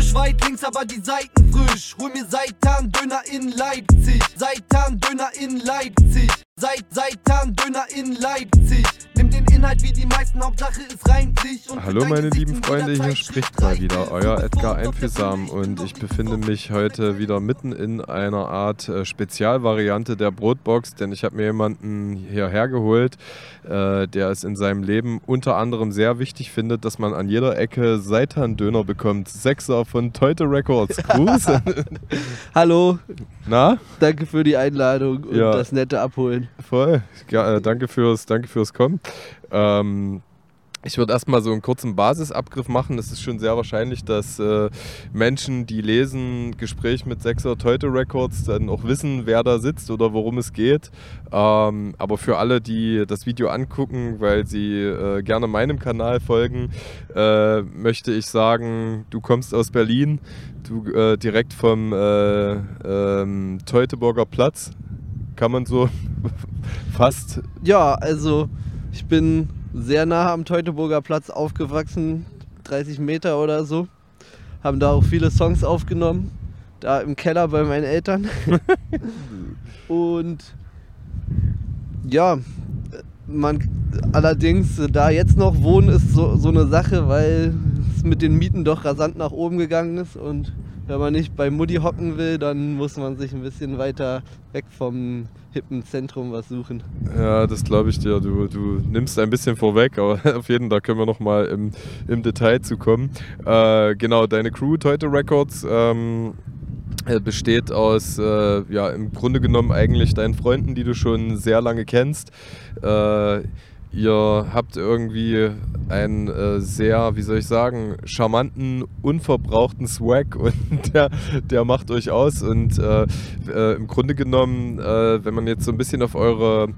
Optisch weit links, aber die Seiten frisch. Hol mir Seitan-Döner in Leipzig. Seitan-Döner in Leipzig. Seit Seitan-Döner in Leipzig. Inhalt wie die meisten, Hauptsache sich. Und Hallo meine lieben Freunde, hier spricht mal wieder euer Edgar Einfühlsam und ich befinde mich heute wieder mitten in einer Art äh, Spezialvariante der Brotbox, denn ich habe mir jemanden hierher geholt, äh, der es in seinem Leben unter anderem sehr wichtig findet, dass man an jeder Ecke Seitan-Döner bekommt. Sechser von Teute Records. Gruß. Hallo, Na? danke für die Einladung und Ja. das nette Abholen. Voll. Ja, äh, danke fürs, danke fürs Kommen. Ähm, ich würde erstmal so einen kurzen Basisabgriff machen. Es ist schon sehr wahrscheinlich, dass äh, Menschen, die lesen Gespräch mit Sechser Teute Records, dann auch wissen, wer da sitzt oder worum es geht. Ähm, aber für alle, die das Video angucken, weil sie äh, gerne meinem Kanal folgen, äh, möchte ich sagen, du kommst aus Berlin, du äh, direkt vom äh, ähm, Teutoburger Platz, kann man so fast Ja, also ich bin sehr nah am Teutoburger Platz aufgewachsen, 30 Meter oder so. Haben da auch viele Songs aufgenommen, da im Keller bei meinen Eltern. und ja, man allerdings da jetzt noch wohnen ist so, so eine Sache, weil es mit den Mieten doch rasant nach oben gegangen ist und wenn man nicht bei Mutti hocken will, dann muss man sich ein bisschen weiter weg vom hippen Zentrum was suchen. Ja, das glaube ich dir. Du, du nimmst ein bisschen vorweg, aber auf jeden Fall, können wir nochmal im, im Detail zu kommen. Äh, genau, deine Crew, Teute Records, ähm, äh, besteht aus, äh, ja, im Grunde genommen eigentlich deinen Freunden, die du schon sehr lange kennst. Äh, Ihr habt irgendwie einen äh, sehr, wie soll ich sagen, charmanten, unverbrauchten Swag und der, der macht euch aus. Und äh, äh, im Grunde genommen, äh, wenn man jetzt so ein bisschen auf eure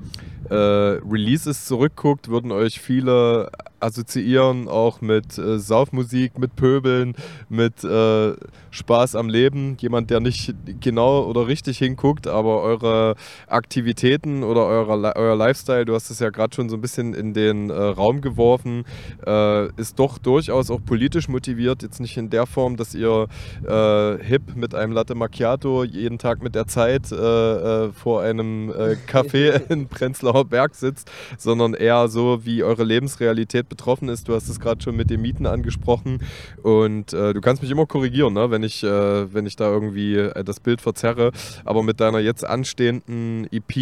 äh, Releases zurückguckt, würden euch viele assoziieren auch mit äh, Saufmusik, mit Pöbeln, mit äh, Spaß am Leben. Jemand, der nicht genau oder richtig hinguckt, aber eure Aktivitäten oder eure, euer Lifestyle, du hast es ja gerade schon so ein bisschen in den äh, Raum geworfen, äh, ist doch durchaus auch politisch motiviert. Jetzt nicht in der Form, dass ihr äh, hip mit einem Latte Macchiato jeden Tag mit der Zeit äh, vor einem Café in Prenzlauer Berg sitzt, sondern eher so, wie eure Lebensrealität betroffen ist. Du hast es gerade schon mit den Mieten angesprochen und äh, du kannst mich immer korrigieren, ne? wenn, ich, äh, wenn ich da irgendwie äh, das Bild verzerre. Aber mit deiner jetzt anstehenden EP,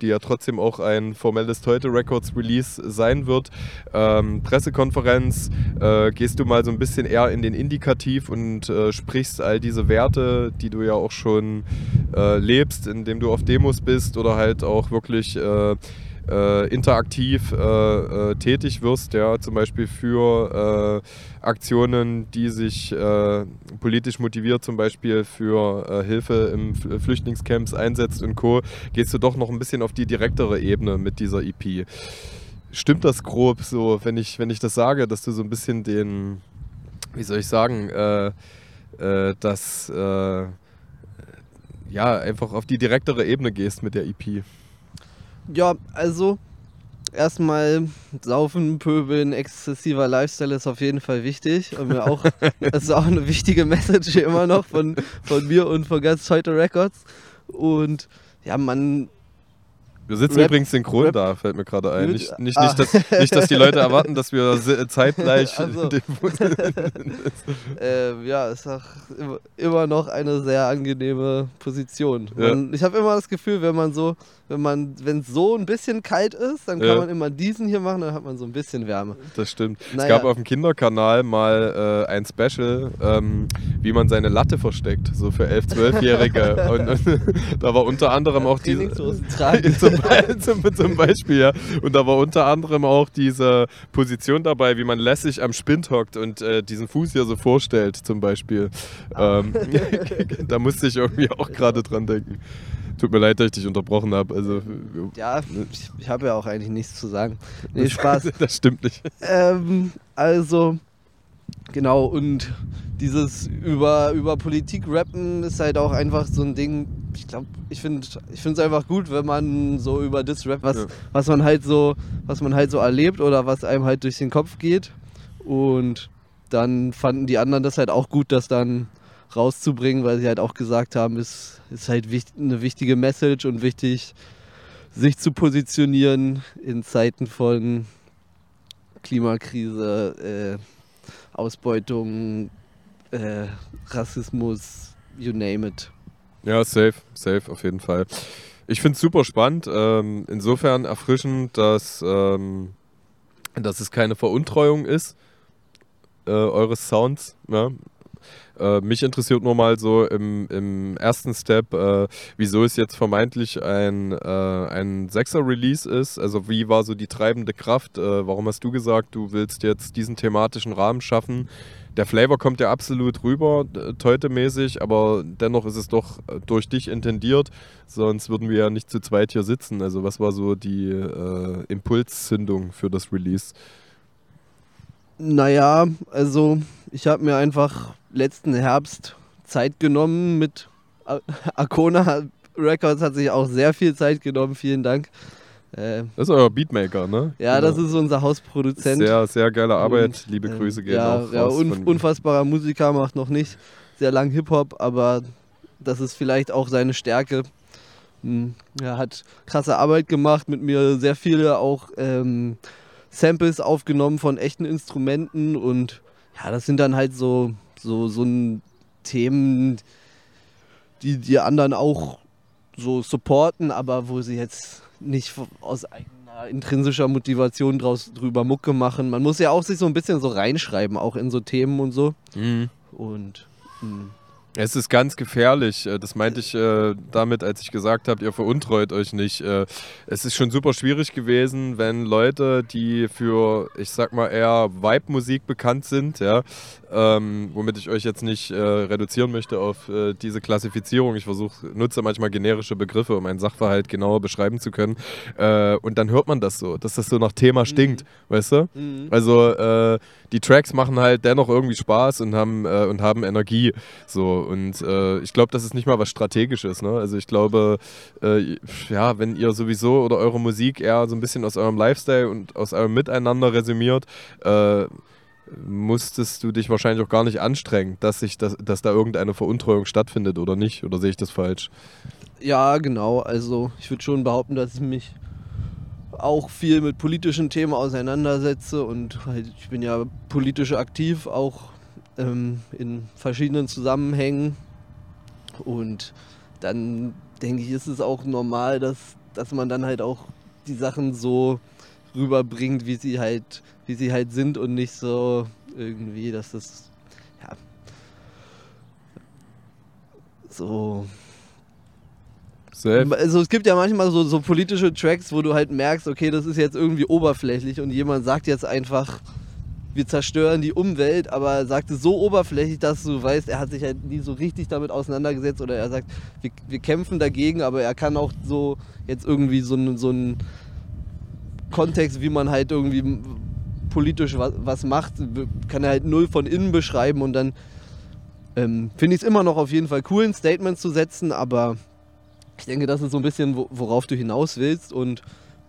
die ja trotzdem auch ein formelles Teute Records Release sein wird, ähm, Pressekonferenz, äh, gehst du mal so ein bisschen eher in den Indikativ und äh, sprichst all diese Werte, die du ja auch schon äh, lebst, indem du auf Demos bist oder halt auch wirklich äh, interaktiv äh, äh, tätig wirst, ja, zum Beispiel für äh, Aktionen, die sich äh, politisch motiviert, zum Beispiel für Hilfe im Flüchtlingscamps einsetzt und Co., gehst du doch noch ein bisschen auf die direktere Ebene mit dieser EP. Stimmt das grob so, wenn ich, wenn ich das sage, dass du so ein bisschen den, wie soll ich sagen, das äh, ja, einfach auf die direktere Ebene gehst mit der EP? Ja, also erstmal saufen, pöbeln, exzessiver Lifestyle ist auf jeden Fall wichtig. Und mir auch, das ist auch eine wichtige Message immer noch von, von mir und von ganz heute Records. Und ja, man, Wir sitzen Rap- übrigens synchron Rap- da, fällt mir gerade ein. Nicht, nicht, Ah. nicht, dass, nicht, dass die Leute erwarten, dass wir zeitgleich Ach so. den äh, ja, ist auch immer, noch eine sehr angenehme Position. Ja. Man, ich habe immer das Gefühl, wenn man so, wenn man, wenn es so ein bisschen kalt ist, dann kann Ja. man immer diesen hier machen, dann hat man so ein bisschen Wärme. Das stimmt. Es Naja. gab auf dem Kinderkanal mal äh, ein Special, ähm, wie man seine Latte versteckt, so für 11-, 12-Jährige. und, und da war unter anderem auch diese. Trainingshosen tragen. zum, zum, Beispiel, ja. Und da war unter anderem auch diese Position dabei, wie man lässig am Spind hockt und äh, diesen Fuß hier so vorstellt, zum Beispiel. Ähm, da musste ich irgendwie auch gerade dran denken. Tut mir leid, dass ich dich unterbrochen habe. Also, Ja, ich, ich habe ja auch eigentlich nichts zu sagen. Nee, Spaß. das stimmt nicht. ähm, also, genau, und dieses über, über Politik rappen ist halt auch einfach so ein Ding. Ich glaube, ich finde ich es einfach gut, wenn man so über das rappt, was, Ja. was man halt so, was man halt so erlebt oder was einem halt durch den Kopf geht. Und dann fanden die anderen das halt auch gut, das dann rauszubringen, weil sie halt auch gesagt haben, es ist halt wichtig, eine wichtige Message und wichtig, sich zu positionieren in Zeiten von Klimakrise, äh, Ausbeutung, äh, Rassismus, you name it. Ja, safe, safe, auf jeden Fall. Ich finde es super spannend. Ähm, insofern erfrischend, dass, ähm, dass es keine Veruntreuung ist äh, eures Sounds. Ja? Äh, mich interessiert nur mal so im, im ersten Step, äh, wieso es jetzt vermeintlich ein, äh, ein Sechser-Release ist. Also wie war so die treibende Kraft? Äh, warum hast du gesagt, du willst jetzt diesen thematischen Rahmen schaffen? Der Flavor kommt ja absolut rüber, Teute-mäßig, aber dennoch ist es doch äh, durch dich intendiert, sonst würden wir ja nicht zu zweit hier sitzen. Also was war so die äh, Impulszündung für das Release? Naja, also ich habe mir einfach letzten Herbst Zeit genommen mit Arcona Records hat sich auch sehr viel Zeit genommen, vielen Dank. Äh, Das ist euer Beatmaker, ne? ja, Genau. das ist unser Hausproduzent. Sehr, sehr geile Arbeit. Und, Liebe ähm, Grüße gehen ja, auch ja, raus un von- unfassbarer Musiker, macht noch nicht sehr lang Hip-Hop, aber das ist vielleicht auch seine Stärke. Hm, Er hat krasse Arbeit gemacht, mit mir sehr viele auch ähm, Samples aufgenommen von echten Instrumenten und ja, das sind dann halt so, so, so ein Themen, die die anderen auch so supporten, aber wo sie jetzt nicht aus eigener intrinsischer Motivation draus drüber Mucke machen. Man muss ja auch sich so ein bisschen so reinschreiben, auch in so Themen und so. Mhm. Und hm, Es ist ganz gefährlich. äh, Das meinte ich äh, damit, als ich gesagt habe, ihr veruntreut euch nicht. Äh, Es ist schon super schwierig gewesen, wenn Leute, die für, ich sag mal, eher Vibe-Musik bekannt sind, ja, ähm, womit ich euch jetzt nicht äh, reduzieren möchte auf äh, diese Klassifizierung. Ich versuche, nutze manchmal generische Begriffe, um einen Sachverhalt genauer beschreiben zu können. Äh, und dann hört man das so, dass das so nach Thema stinkt, weißt du? Mhm. Also äh, die Tracks machen halt dennoch irgendwie Spaß und haben, äh, und haben Energie. So. Und äh, ich glaube, das ist nicht mal was Strategisches. Ne? Also ich glaube, ja, wenn ihr sowieso oder eure Musik eher so ein bisschen aus eurem Lifestyle und aus eurem Miteinander resümiert, musstest du dich wahrscheinlich auch gar nicht anstrengen, dass, sich das, dass da irgendeine Veruntreuung stattfindet oder nicht. Oder sehe ich das falsch? Ja, genau. Also ich würde schon behaupten, dass ich mich auch viel mit politischen Themen auseinandersetze und halt, ich bin ja politisch aktiv, auch ähm, in verschiedenen Zusammenhängen. Und dann denke ich, ist es auch normal, dass, dass man dann halt auch die Sachen so rüberbringt, wie sie halt, wie sie halt sind und nicht so irgendwie, dass das ja so Safe. also es gibt ja manchmal so, so politische Tracks, wo du halt merkst, okay, das ist jetzt irgendwie oberflächlich und jemand sagt jetzt einfach, wir zerstören die Umwelt, aber er sagt es so oberflächlich, dass du weißt, er hat sich halt nie so richtig damit auseinandergesetzt oder er sagt, wir, wir kämpfen dagegen, aber er kann auch so jetzt irgendwie so, einen- so einen Kontext, wie man halt irgendwie politisch was, was macht, kann er halt null von innen beschreiben und dann ähm, finde ich es immer noch auf jeden Fall cool, ein Statement zu setzen, aber ich denke, das ist so ein bisschen, wo- worauf du hinaus willst. Und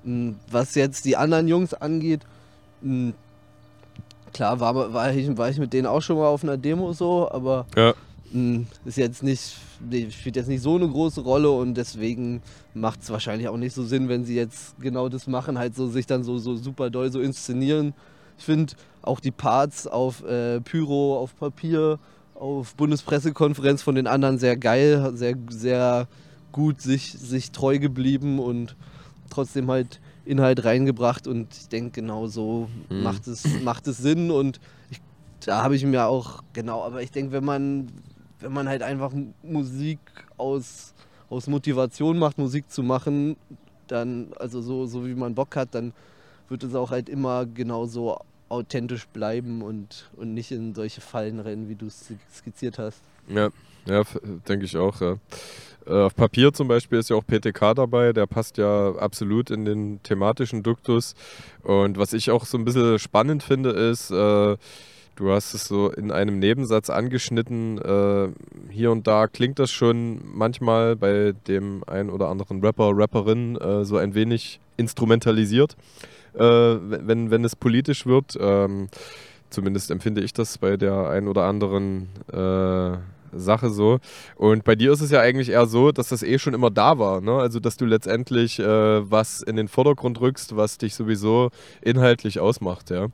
mh, was jetzt die anderen Jungs angeht, mh, klar war, war, ich, war ich mit denen auch schon mal auf einer Demo so, aber Ja. mh, ist jetzt nicht, spielt jetzt nicht so eine große Rolle und deswegen macht es wahrscheinlich auch nicht so Sinn, wenn sie jetzt genau das machen, halt so sich dann so, so super doll so inszenieren. Ich finde auch die Parts auf äh, Pyro, auf Papier, auf Bundespressekonferenz von den anderen sehr geil, sehr, sehr gut sich, sich treu geblieben und trotzdem halt Inhalt reingebracht und ich denke genau so Mhm. macht, es, macht es Sinn und ich, da habe ich mir auch genau, aber ich denke, wenn man, wenn man halt einfach Musik aus, aus Motivation macht, Musik zu machen, dann, also so, so wie man Bock hat, dann wird es auch halt immer genauso authentisch bleiben und, und nicht in solche Fallen rennen, wie du es skizziert hast. Ja, ja denke ich auch. Ja. Äh, auf Papier zum Beispiel ist ja auch PTK dabei, der passt ja absolut in den thematischen Duktus. Und was ich auch so ein bisschen spannend finde, ist, äh, du hast es so in einem Nebensatz angeschnitten, äh, hier und da klingt das schon manchmal bei dem ein oder anderen Rapper, Rapperin äh, so ein wenig instrumentalisiert, äh, wenn, wenn es politisch wird. Ähm, Zumindest empfinde ich das bei der ein oder anderen äh, Sache so. Und bei dir ist es ja eigentlich eher so, dass das eh schon immer da war. Ne? Also, dass du letztendlich äh, was in den Vordergrund rückst, was dich sowieso inhaltlich ausmacht, ja,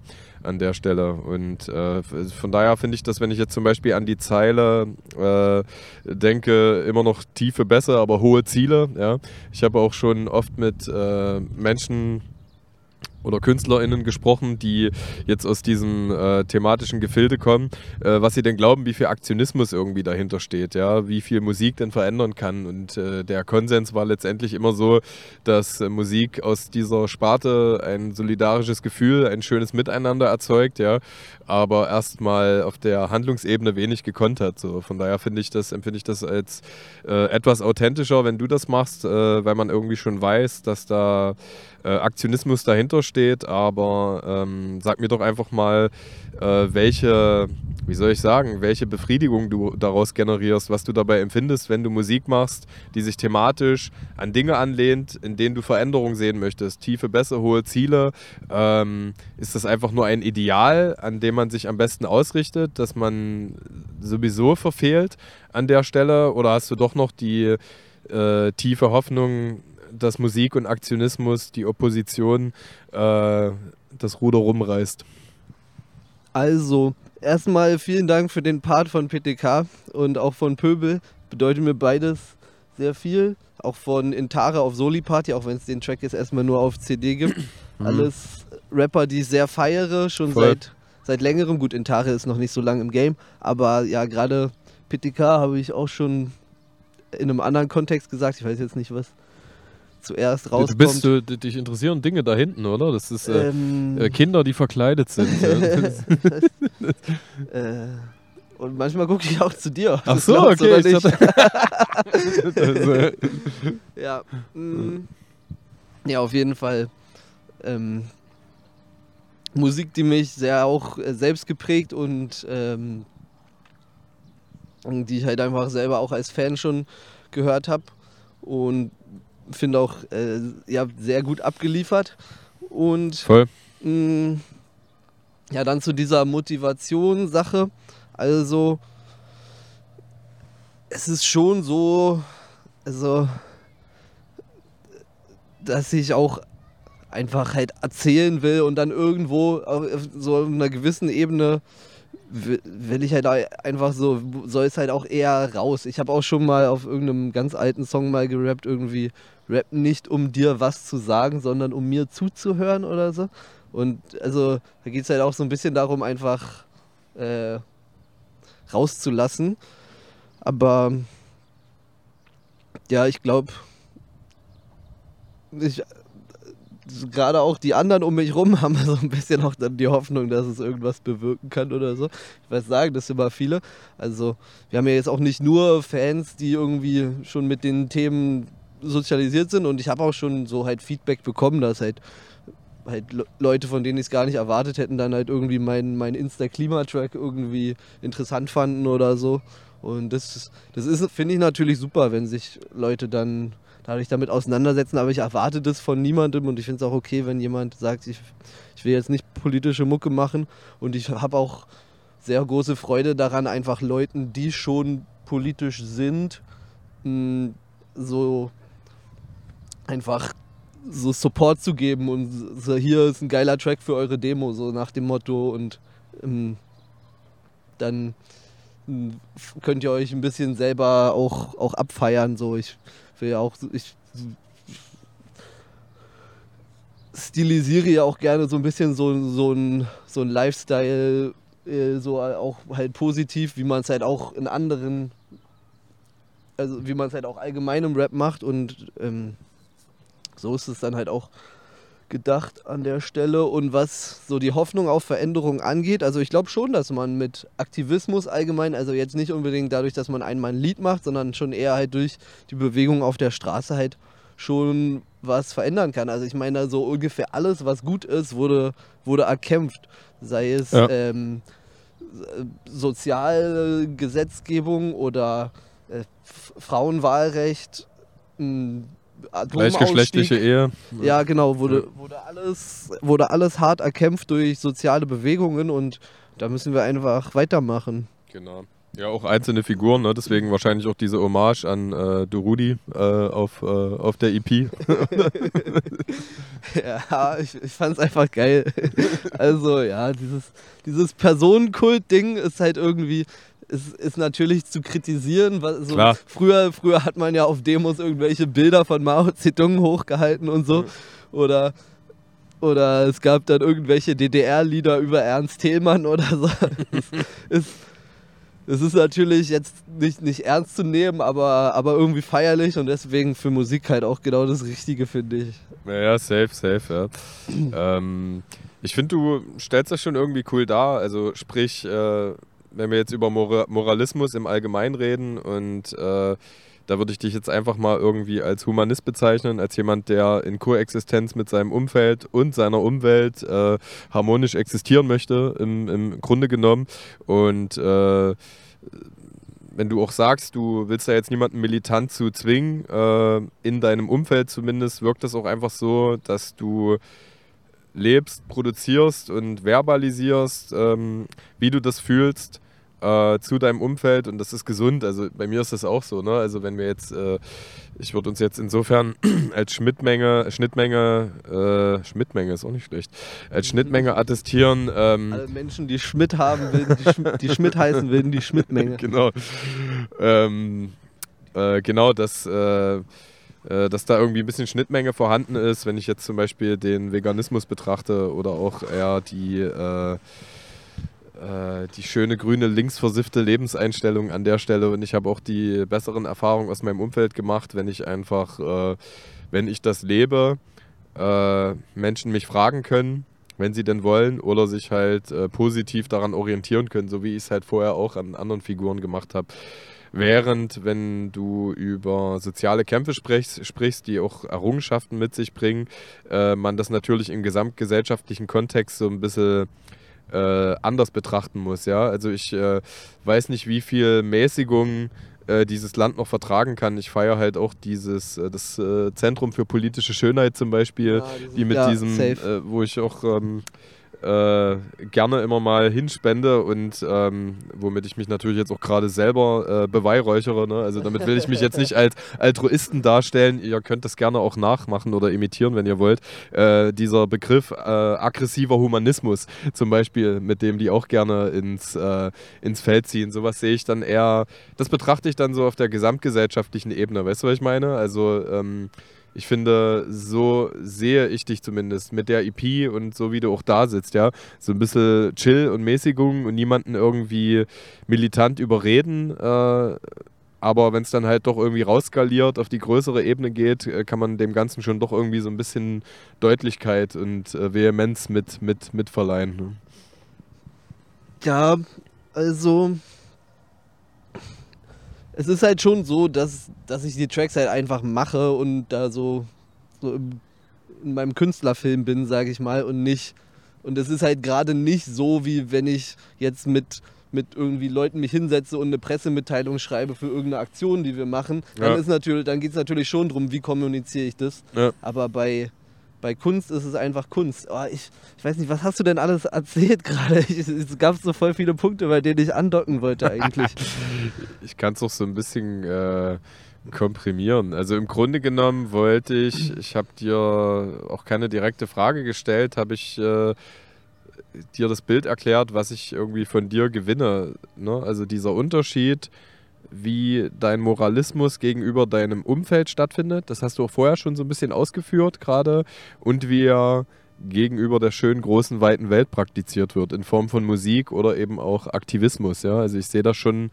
an der Stelle. Und äh, von daher finde ich das, wenn ich jetzt zum Beispiel an die Zeile äh, denke, immer noch tiefe Bässe, aber hohe Ziele, ja. Ich habe auch schon oft mit äh, Menschen oder KünstlerInnen gesprochen, die jetzt aus diesem äh, thematischen Gefilde kommen, äh, was sie denn glauben, wie viel Aktionismus irgendwie dahinter steht, ja, wie viel Musik denn verändern kann. Und äh, der Konsens war letztendlich immer so, dass äh, Musik aus dieser Sparte ein solidarisches Gefühl, ein schönes Miteinander erzeugt, ja, aber erstmal auf der Handlungsebene wenig gekonnt hat. So. Von daher finde ich das, empfinde ich das als äh, etwas authentischer, wenn du das machst, äh, weil man irgendwie schon weiß, dass da äh, Aktionismus dahinter steht, aber ähm, sag mir doch einfach mal, äh, welche, wie soll ich sagen, welche Befriedigung du daraus generierst, was du dabei empfindest, wenn du Musik machst, die sich thematisch an Dinge anlehnt, in denen du Veränderungen sehen möchtest. Tiefe Bässe, hohe Ziele. Ähm, ist das einfach nur ein Ideal, an dem man sich am besten ausrichtet, dass man sowieso verfehlt an der Stelle? Oder hast du doch noch die äh, tiefe Hoffnung, dass Musik und Aktionismus die Opposition äh, das Ruder rumreißt. Also, erstmal vielen Dank für den Part von PTK und auch von Pöbel. Bedeutet mir beides sehr viel. Auch von Intare auf Soli Party, auch wenn es den Track jetzt erstmal nur auf CD gibt. Mhm. Alles Rapper, die ich sehr feiere, schon seit, seit längerem. Gut, Intare ist noch nicht so lange im Game, aber ja, gerade PTK habe ich auch schon in einem anderen Kontext gesagt. Ich weiß jetzt nicht, was zuerst rauskommt. Du bist, du, dich interessieren Dinge da hinten, oder? Das ist äh, ähm, äh, Kinder, die verkleidet sind. äh, und manchmal gucke ich auch zu dir. Ach so, okay. Ich ja. Mh, mm. ja, auf jeden Fall. Ähm, Musik, die mich sehr auch äh, selbst geprägt und ähm, die ich halt einfach selber auch als Fan schon gehört habe. Und finde auch äh, ja, sehr gut abgeliefert. Und Voll. Mh, mm, ja, dann zu dieser Motivation-Sache. Also, es ist schon so, also, dass ich auch einfach halt erzählen will und dann irgendwo auf so einer gewissen Ebene will ich halt einfach so, soll es halt auch eher raus. Ich habe auch schon mal auf irgendeinem ganz alten Song mal gerappt, irgendwie Rap nicht um dir was zu sagen, sondern um mir zuzuhören oder so. Und also da geht es halt auch so ein bisschen darum, einfach äh, rauszulassen. Aber ja, ich glaube, ich gerade auch die anderen um mich rum haben so ein bisschen auch dann die Hoffnung, dass es irgendwas bewirken kann oder so. Ich weiß sagen, das sind immer viele. Also wir haben ja jetzt auch nicht nur Fans, die irgendwie schon mit den Themen sozialisiert sind und ich habe auch schon so halt Feedback bekommen, dass halt halt Leute, von denen ich es gar nicht erwartet hätten, dann halt irgendwie meinen mein Insta-Klima-Track irgendwie interessant fanden oder so. Und das, das ist, finde ich natürlich super, wenn sich Leute dann dadurch damit auseinandersetzen, aber ich erwarte das von niemandem und ich finde es auch okay, wenn jemand sagt, ich, ich will jetzt nicht politische Mucke machen und ich habe auch sehr große Freude daran, einfach Leuten, die schon politisch sind, hm, so einfach so Support zu geben und so, hier ist ein geiler Track für eure Demo, so nach dem Motto und ähm, dann hm, könnt ihr euch ein bisschen selber auch, auch abfeiern. So. Ich will ja auch, ich stilisiere ja auch gerne so ein bisschen so, so ein, so ein Lifestyle, äh, so auch halt positiv, wie man es halt auch in anderen, also wie man es halt auch allgemein im Rap macht und ähm, so ist es dann halt auch gedacht an der Stelle. Und was so die Hoffnung auf Veränderung angeht, also ich glaube schon, dass man mit Aktivismus allgemein, also jetzt nicht unbedingt dadurch, dass man einmal ein Lied macht, sondern schon eher halt durch die Bewegung auf der Straße halt schon was verändern kann. Also ich meine, so ungefähr alles, was gut ist, wurde, wurde erkämpft. Sei es ja. ähm, Sozialgesetzgebung oder äh, Frauenwahlrecht, Gleichgeschlechtliche Ehe. Ja, genau, wurde, wurde, alles, wurde alles hart erkämpft durch soziale Bewegungen und da müssen wir einfach weitermachen. Genau. Ja, auch einzelne Figuren, ne? deswegen wahrscheinlich auch diese Hommage an äh, Durudi äh, auf, äh, auf der EP. ja, ich, ich fand es einfach geil. also ja, dieses, dieses Personenkult-Ding ist halt irgendwie, ist, ist natürlich zu kritisieren. So. Früher, früher hat man ja auf Demos irgendwelche Bilder von Mao Zedong hochgehalten und so. Oder, oder es gab dann irgendwelche DDR-Lieder über Ernst Thälmann oder so. es, ist, es ist natürlich jetzt nicht, nicht ernst zu nehmen, aber, aber irgendwie feierlich und deswegen für Musik halt auch genau das Richtige, finde ich. Ja, safe, safe, ja. ähm, ich finde, du stellst das schon irgendwie cool dar. Also sprich, äh, wenn wir jetzt über Mora Moralismus im Allgemeinen reden und äh, da würde ich dich jetzt einfach mal irgendwie als Humanist bezeichnen, als jemand, der in Koexistenz mit seinem Umfeld und seiner Umwelt äh, harmonisch existieren möchte, im, im Grunde genommen. Und äh, wenn du auch sagst, du willst da jetzt niemanden militant zu zwingen, äh, in deinem Umfeld zumindest, wirkt das auch einfach so, dass du lebst, produzierst und verbalisierst, ähm, wie du das fühlst äh, zu deinem Umfeld und das ist gesund. Also bei mir ist das auch so. Ne? Also wenn wir jetzt, äh, ich würde uns jetzt insofern als Schnittmenge, Schnittmenge, äh, Schnittmenge ist auch nicht schlecht, als Schnittmenge attestieren. Ähm, Alle Menschen, die Schmidt haben, willen, die, Sch die Schmidt heißen, willen die Schnittmenge. genau. Ähm, äh, genau, dass äh, äh, dass da irgendwie ein bisschen Schnittmenge vorhanden ist, wenn ich jetzt zum Beispiel den Veganismus betrachte oder auch eher die, äh, äh, die schöne grüne linksversiffte Lebenseinstellung an der Stelle und ich habe auch die besseren Erfahrungen aus meinem Umfeld gemacht, wenn ich einfach, äh, wenn ich das lebe, äh, Menschen mich fragen können, wenn sie denn wollen oder sich halt äh, positiv daran orientieren können, so wie ich es halt vorher auch an anderen Figuren gemacht habe. Während, wenn du über soziale Kämpfe sprichst, sprichst die auch Errungenschaften mit sich bringen, äh, man das natürlich im gesamtgesellschaftlichen Kontext so ein bisschen äh, anders betrachten muss. Ja? Also ich äh, weiß nicht, wie viel Mäßigung äh, dieses Land noch vertragen kann. Ich feiere halt auch dieses, äh, das äh, Zentrum für politische Schönheit zum Beispiel, Ja, diese- die mit ja, diesem, äh, wo ich auch ähm, äh, gerne immer mal hinspende und ähm, womit ich mich natürlich jetzt auch gerade selber äh, beweihräuchere. Ne? Also damit will ich mich jetzt nicht als Altruisten darstellen. Ihr könnt das gerne auch nachmachen oder imitieren, wenn ihr wollt. Äh, dieser Begriff äh, aggressiver Humanismus zum Beispiel, mit dem die auch gerne ins, äh, ins Feld ziehen. Sowas sehe ich dann eher, das betrachte ich dann so auf der gesamtgesellschaftlichen Ebene. Weißt du, was ich meine? Also ähm, ich finde, so sehe ich dich zumindest mit der EP und so wie du auch da sitzt, ja. So ein bisschen Chill und Mäßigung und niemanden irgendwie militant überreden. Äh, aber wenn es dann halt doch irgendwie rausskaliert, auf die größere Ebene geht, äh, kann man dem Ganzen schon doch irgendwie so ein bisschen Deutlichkeit und äh, Vehemenz mit, mit, mit verleihen. Ne? Ja, also. Es ist halt schon so, dass, dass ich die Tracks halt einfach mache und da so, so im, in meinem Künstlerfilm bin, sage ich mal, und nicht. Und es ist halt gerade nicht so, wie wenn ich jetzt mit, mit irgendwie Leuten mich hinsetze und eine Pressemitteilung schreibe für irgendeine Aktion, die wir machen. Dann, Ja. ist natürlich, dann geht es natürlich schon darum, wie kommuniziere ich das. Ja. Aber bei, bei Kunst ist es einfach Kunst. Oh, ich, ich weiß nicht, was hast du denn alles erzählt gerade? Es gab so voll viele Punkte, bei denen ich andocken wollte eigentlich. Ich kann es auch so ein bisschen äh, komprimieren. Also im Grunde genommen wollte ich, ich habe dir auch keine direkte Frage gestellt, habe ich äh, dir das Bild erklärt, was ich irgendwie von dir gewinne. Ne? Also dieser Unterschied, wie dein Moralismus gegenüber deinem Umfeld stattfindet, das hast du auch vorher schon so ein bisschen ausgeführt gerade, und wie er gegenüber der schönen, großen, weiten Welt praktiziert wird, in Form von Musik oder eben auch Aktivismus. Ja? Also ich sehe da schon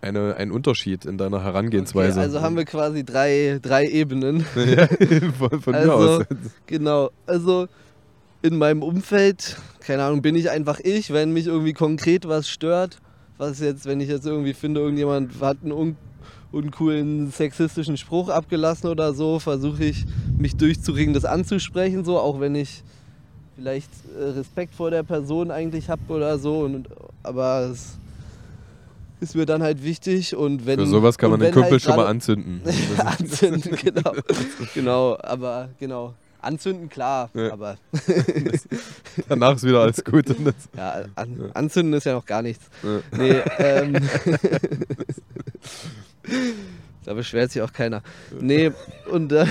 eine, einen Unterschied in deiner Herangehensweise. Okay, also haben wir quasi drei, drei Ebenen. ja, von, von mir Also, aus. Genau, also in meinem Umfeld, keine Ahnung, bin ich einfach ich, wenn mich irgendwie konkret was stört. Was jetzt, wenn ich jetzt irgendwie finde, irgendjemand hat einen un uncoolen sexistischen Spruch abgelassen oder so, versuche ich mich durchzuringen, das anzusprechen, so, auch wenn ich vielleicht äh, Respekt vor der Person eigentlich habe oder so. Und, aber es ist mir dann halt wichtig und wenn Für sowas kann man den Kumpel halt schon mal anzünden. Anzünden, genau. genau, aber genau. Anzünden, klar, Ja. aber Danach ist wieder alles gut. Ja, an, anzünden ist ja noch gar nichts. ja. Nee, ähm. da beschwert sich auch keiner. Nee, und, äh,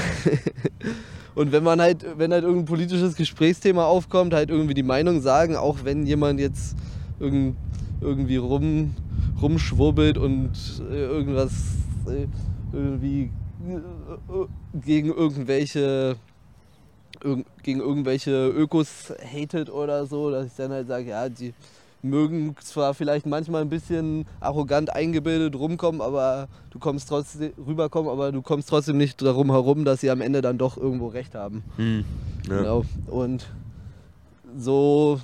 und wenn man halt, wenn halt irgendein politisches Gesprächsthema aufkommt, halt irgendwie die Meinung sagen, auch wenn jemand jetzt irgend, irgendwie rum, rumschwurbelt und äh, irgendwas äh, irgendwie äh, gegen irgendwelche irg gegen irgendwelche Ökos hatet oder so, dass ich dann halt sage, ja, die mögen zwar vielleicht manchmal ein bisschen arrogant eingebildet rumkommen, aber du kommst trotzdem rüberkommen, aber du kommst trotzdem nicht darum herum, dass sie am Ende dann doch irgendwo recht haben. Hm. Ja. Genau. Und so,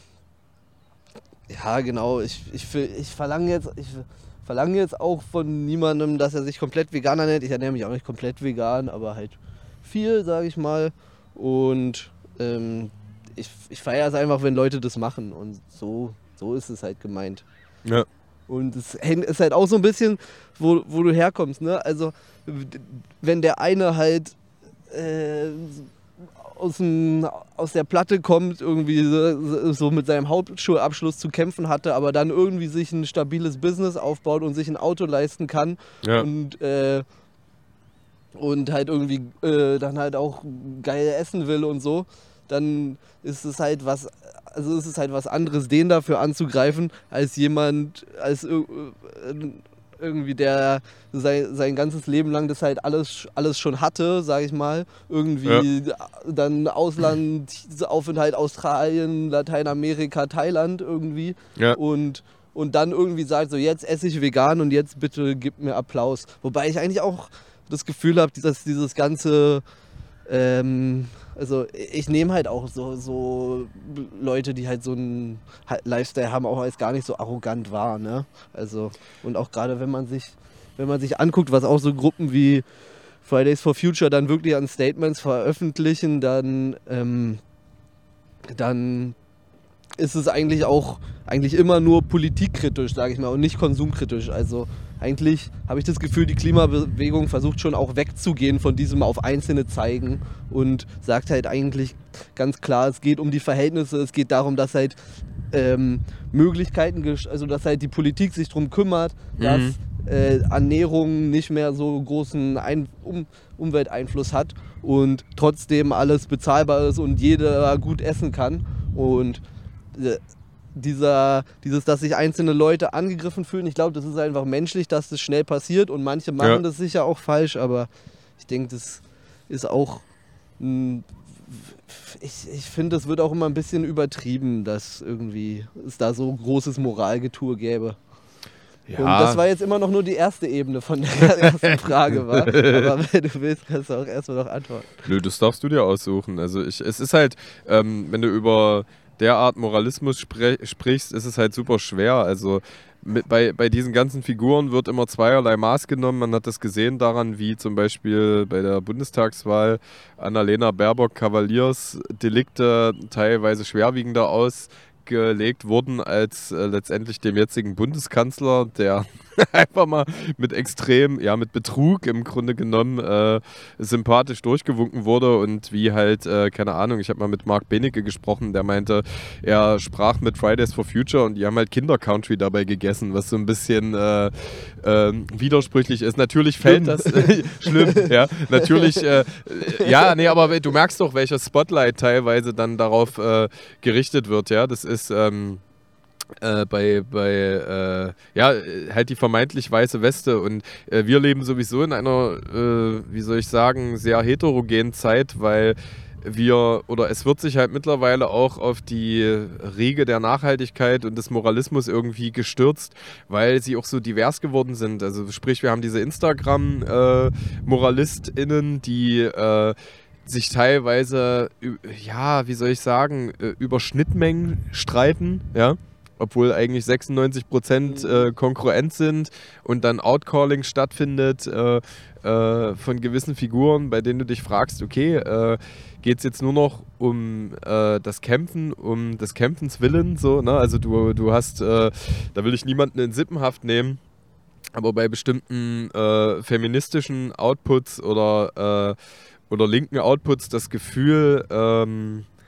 ja, genau. Ich, ich, ich verlange jetzt, ich verlange jetzt auch von niemandem, dass er sich komplett Veganer nennt. Ich ernähre mich auch nicht komplett vegan, aber halt viel, sage ich mal. Und ähm, ich, ich feiere es einfach, wenn Leute das machen. Und so, so ist es halt gemeint. Ja. Und es hängt- ist halt auch so ein bisschen, wo, wo du herkommst. Ne? Also, wenn der eine halt äh, aus, dem, aus der Platte kommt, irgendwie so, so mit seinem Hauptschulabschluss zu kämpfen hatte, aber dann irgendwie sich ein stabiles Business aufbaut und sich ein Auto leisten kann Ja. und, äh, und halt irgendwie äh, dann halt auch geil essen will und so, dann ist es halt was, also ist es halt was anderes, den dafür anzugreifen, als jemand, als äh, irgendwie der sein, sein ganzes Leben lang das halt alles, alles schon hatte, sag ich mal. Irgendwie dann Auslandsaufenthalt Australien, Lateinamerika, Thailand irgendwie Ja. und, und dann irgendwie sagt, so jetzt esse ich vegan und jetzt bitte gib mir Applaus. Wobei ich eigentlich auch das Gefühl habe, dass dieses ganze, ähm, also ich nehme halt auch so, so Leute, die halt so einen Lifestyle haben, auch als gar nicht so arrogant wahr, ne? Also, und auch gerade wenn man sich, wenn man sich anguckt, was auch so Gruppen wie Fridays for Future dann wirklich an Statements veröffentlichen, dann, ähm, dann ist es eigentlich auch eigentlich immer nur politikkritisch, sage ich mal, und nicht konsumkritisch. Also eigentlich habe ich das Gefühl, die Klimabewegung versucht schon auch wegzugehen von diesem auf Einzelne zeigen und sagt halt eigentlich ganz klar, es geht um die Verhältnisse, es geht darum, dass halt ähm, Möglichkeiten, also dass halt die Politik sich darum kümmert, dass äh, Ernährung nicht mehr so großen Ein um Umwelteinfluss hat und trotzdem alles bezahlbar ist und jeder gut essen kann. Und äh, dieser, dieses, dass sich einzelne Leute angegriffen fühlen, ich glaube, das ist einfach menschlich, dass das schnell passiert und manche machen Ja. das sicher auch falsch, aber ich denke, das ist auch. Ich, ich finde, es wird auch immer ein bisschen übertrieben, dass irgendwie es da so großes Moralgetue gäbe. Und das war jetzt immer noch nur die erste Ebene von der ersten Frage, war. Aber wenn du willst, kannst du auch erstmal noch antworten. Nö, das darfst du dir aussuchen. Also ich, es ist halt, ähm, wenn du über derart Moralismus sprichst, ist es halt super schwer. Also mit, bei, bei diesen ganzen Figuren wird immer zweierlei Maß genommen. Man hat das gesehen daran, wie zum Beispiel bei der Bundestagswahl Annalena Baerbock Kavaliersdelikte teilweise schwerwiegender ausgelegt wurden als äh, letztendlich dem jetzigen Bundeskanzler, der einfach mal mit extrem, ja, mit Betrug im Grunde genommen äh, sympathisch durchgewunken wurde und wie halt, äh, keine Ahnung, ich habe mal mit Mark Benecke gesprochen, der meinte, er sprach mit Fridays for Future und die haben halt Kinder-Country dabei gegessen, was so ein bisschen äh, ähm, widersprüchlich ist. Natürlich fällt das schlimm, ja. Natürlich, äh, ja, nee, aber du merkst doch, welcher Spotlight teilweise dann darauf äh, gerichtet wird, ja. Das ist ähm, äh, bei, bei äh, ja, äh, halt die vermeintlich weiße Weste. Und äh, wir leben sowieso in einer, äh, wie soll ich sagen, sehr heterogenen Zeit, weil wir, oder es wird sich halt mittlerweile auch auf die Riege der Nachhaltigkeit und des Moralismus irgendwie gestürzt, weil sie auch so divers geworden sind. Also sprich, wir haben diese Instagram-MoralistInnen, die äh, sich teilweise, ja, wie soll ich sagen, äh, über Schnittmengen streiten, ja. Obwohl eigentlich 96 Prozent äh, konkurrent sind und dann Outcalling stattfindet äh, äh, von gewissen Figuren, bei denen du dich fragst, okay, äh, geht es jetzt nur noch um äh, das Kämpfen, um des Kämpfens willen, so, ne? Also du, du hast, äh, da will ich niemanden in Sippenhaft nehmen, aber bei bestimmten äh, feministischen Outputs oder, oder linken Outputs das Gefühl, ähm, äh,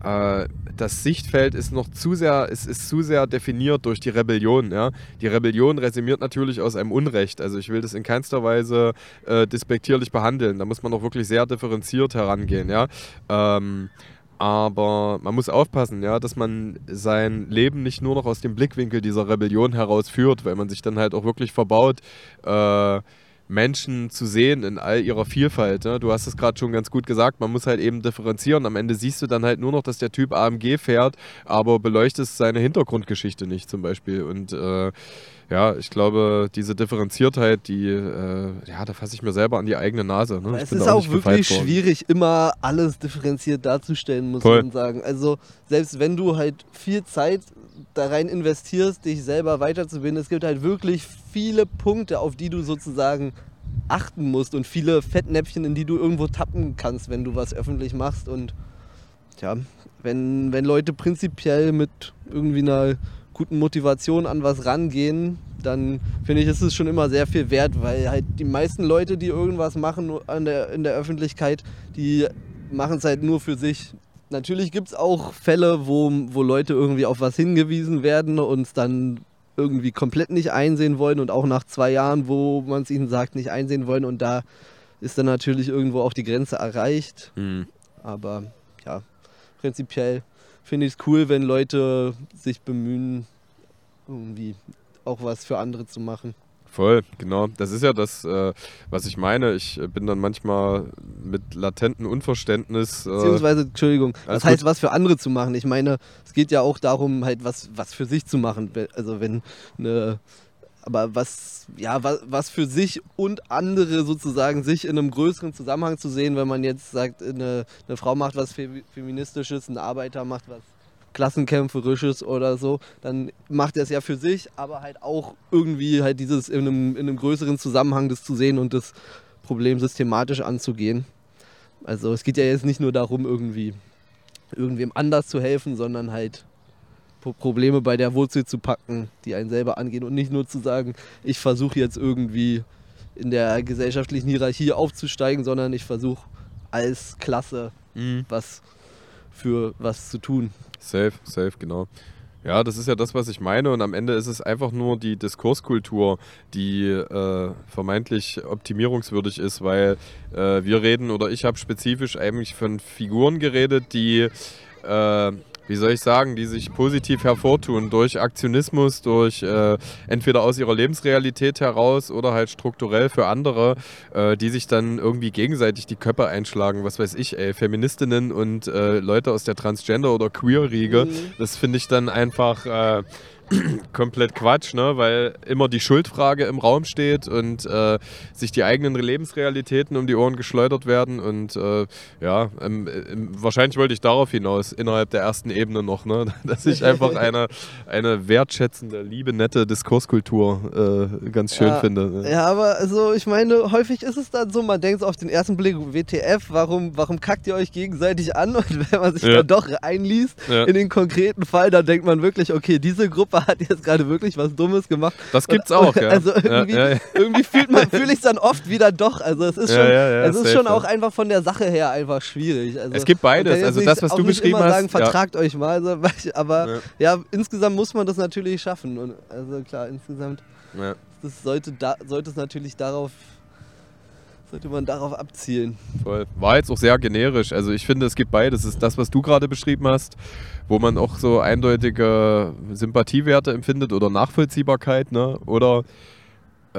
das Sichtfeld ist noch zu sehr, es ist zu sehr definiert durch die Rebellion. Ja? Die Rebellion resümiert natürlich aus einem Unrecht. Also ich will das in keinster Weise äh, despektierlich behandeln. Da muss man auch wirklich sehr differenziert herangehen. Ja? Ähm, aber man muss aufpassen, ja, dass man sein Leben nicht nur noch aus dem Blickwinkel dieser Rebellion herausführt, weil man sich dann halt auch wirklich verbaut, äh, Menschen zu sehen in all ihrer Vielfalt. Ne? Du hast es gerade schon ganz gut gesagt, man muss halt eben differenzieren. Am Ende siehst du dann halt nur noch, dass der Typ AMG fährt, aber beleuchtest seine Hintergrundgeschichte nicht zum Beispiel. Und äh, ja, ich glaube, diese Differenziertheit, die, äh, ja, da fasse ich mir selber an die eigene Nase. Ne? Es ist auch, auch wirklich schwierig, immer alles differenziert darzustellen, muss Voll. man sagen. Also selbst wenn du halt viel Zeit da rein investierst, dich selber weiterzubilden, es gibt halt wirklich viele Punkte, auf die du sozusagen achten musst und viele Fettnäpfchen, in die du irgendwo tappen kannst, wenn du was öffentlich machst. Und ja, wenn, wenn Leute prinzipiell mit irgendwie einer guten Motivation an was rangehen, dann finde ich, ist es schon immer sehr viel wert, weil halt die meisten Leute, die irgendwas machen der, in der Öffentlichkeit, die machen es halt nur für sich. Natürlich gibt es auch Fälle, wo, wo Leute irgendwie auf was hingewiesen werden und es dann irgendwie komplett nicht einsehen wollen und auch nach zwei Jahren, wo man es ihnen sagt, nicht einsehen wollen und da ist dann natürlich irgendwo auch die Grenze erreicht. Mhm. Aber ja, prinzipiell finde ich es cool, wenn Leute sich bemühen, irgendwie auch was für andere zu machen. Voll, genau. Das ist ja das, äh, was ich meine. Ich äh, bin dann manchmal mit latentem Unverständnis. Äh, Beziehungsweise, Entschuldigung, das heißt, gut. was für andere zu machen. Ich meine, es geht ja auch darum, halt was, was für sich zu machen. Also wenn eine aber was, ja, was, was für sich und andere sozusagen sich in einem größeren Zusammenhang zu sehen, wenn man jetzt sagt, eine, eine Frau macht was Feministisches, ein Arbeiter macht was Klassenkämpferisches oder so, dann macht er es ja für sich, aber halt auch irgendwie halt dieses in einem, in einem größeren Zusammenhang das zu sehen und das Problem systematisch anzugehen. Also es geht ja jetzt nicht nur darum, irgendwie irgendwem anders zu helfen, sondern halt Probleme bei der Wurzel zu packen, die einen selber angehen und nicht nur zu sagen, ich versuche jetzt irgendwie in der gesellschaftlichen Hierarchie aufzusteigen, sondern ich versuche als Klasse mhm. was für was zu tun. Safe, safe, genau. Ja, das ist ja das, was ich meine. Und am Ende ist es einfach nur die Diskurskultur, die äh, vermeintlich optimierungswürdig ist, weil äh, wir reden oder ich habe spezifisch eigentlich von Figuren geredet, die äh, wie soll ich sagen, die sich positiv hervortun durch Aktionismus, durch äh, entweder aus ihrer Lebensrealität heraus oder halt strukturell für andere, äh, die sich dann irgendwie gegenseitig die Köpfe einschlagen. Was weiß ich, ey, Feministinnen und äh, Leute aus der Transgender- oder Queer-Riege. Mhm. Das finde ich dann einfach äh, komplett Quatsch, ne? weil immer die Schuldfrage im Raum steht und äh, sich die eigenen Lebensrealitäten um die Ohren geschleudert werden. Und äh, ja, ähm, ähm, wahrscheinlich wollte ich darauf hinaus, innerhalb der ersten Ebene noch, ne? dass ich einfach eine, eine wertschätzende, liebe, nette Diskurskultur äh, ganz schön ja, finde. Ne? Ja, aber also ich meine, häufig ist es dann so, man denkt auf den ersten Blick, WTF, warum, warum kackt ihr euch gegenseitig an? Und wenn man sich ja. dann doch einliest ja. in den konkreten Fall, dann denkt man wirklich, okay, diese Gruppe Opa hat jetzt gerade wirklich was Dummes gemacht. Das gibt's und, auch, ja. Also irgendwie, ja, ja, irgendwie fühlt man fühle ich es dann oft wieder doch. Also es ist schon, es ist schon auch einfach von der Sache her einfach schwierig. Also es gibt beides. Also das, was du beschrieben hast. sagen, vertragt euch mal. Also, aber ja. insgesamt muss man das natürlich schaffen. Und also klar, insgesamt das sollte, da, sollte es natürlich darauf sollte man darauf abzielen. Voll. War jetzt auch sehr generisch. Also ich finde, es gibt beides. Es ist das, was du gerade beschrieben hast, wo man auch so eindeutige Sympathiewerte empfindet oder Nachvollziehbarkeit, ne? Oder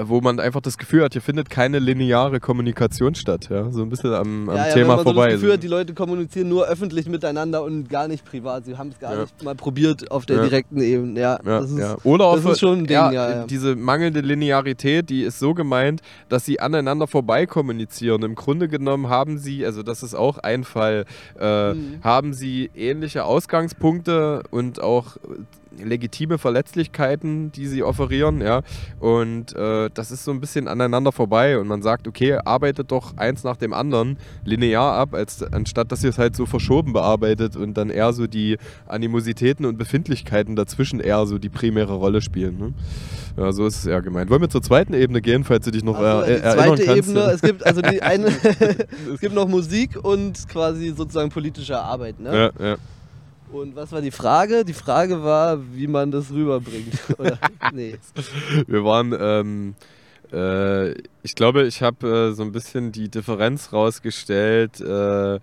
wo man einfach das Gefühl hat, hier findet keine lineare Kommunikation statt. Ja? So ein bisschen am, am ja, ja, Thema wenn man vorbei. So das Gefühl hat, die Leute kommunizieren nur öffentlich miteinander und gar nicht privat. Sie haben es gar ja. nicht mal probiert auf der direkten Ebene. Ja, das ist, Oder das ist schon ein Ding. Diese mangelnde Linearität, die ist so gemeint, dass sie aneinander vorbei kommunizieren. Im Grunde genommen haben sie, also das ist auch ein Fall, äh, mhm. haben sie ähnliche Ausgangspunkte und auch legitime Verletzlichkeiten, die sie offerieren, ja. Und äh, das ist so ein bisschen aneinander vorbei und man sagt, okay, arbeitet doch eins nach dem anderen linear ab, als anstatt dass ihr es halt so verschoben bearbeitet und dann eher so die Animositäten und Befindlichkeiten dazwischen eher so die primäre Rolle spielen. Ne? Ja, so ist es eher gemeint. Wollen wir zur zweiten Ebene gehen, falls du dich noch Also, er die erinnern zweite kannst? Ebene, es gibt also die eine, es gibt noch Musik und quasi sozusagen politische Arbeit. Ne? ja, ja. Und was war die Frage? Die Frage war, wie man das rüberbringt. Oder? Nee. Wir waren, ähm, äh, ich glaube, ich habe äh, so ein bisschen die Differenz rausgestellt äh,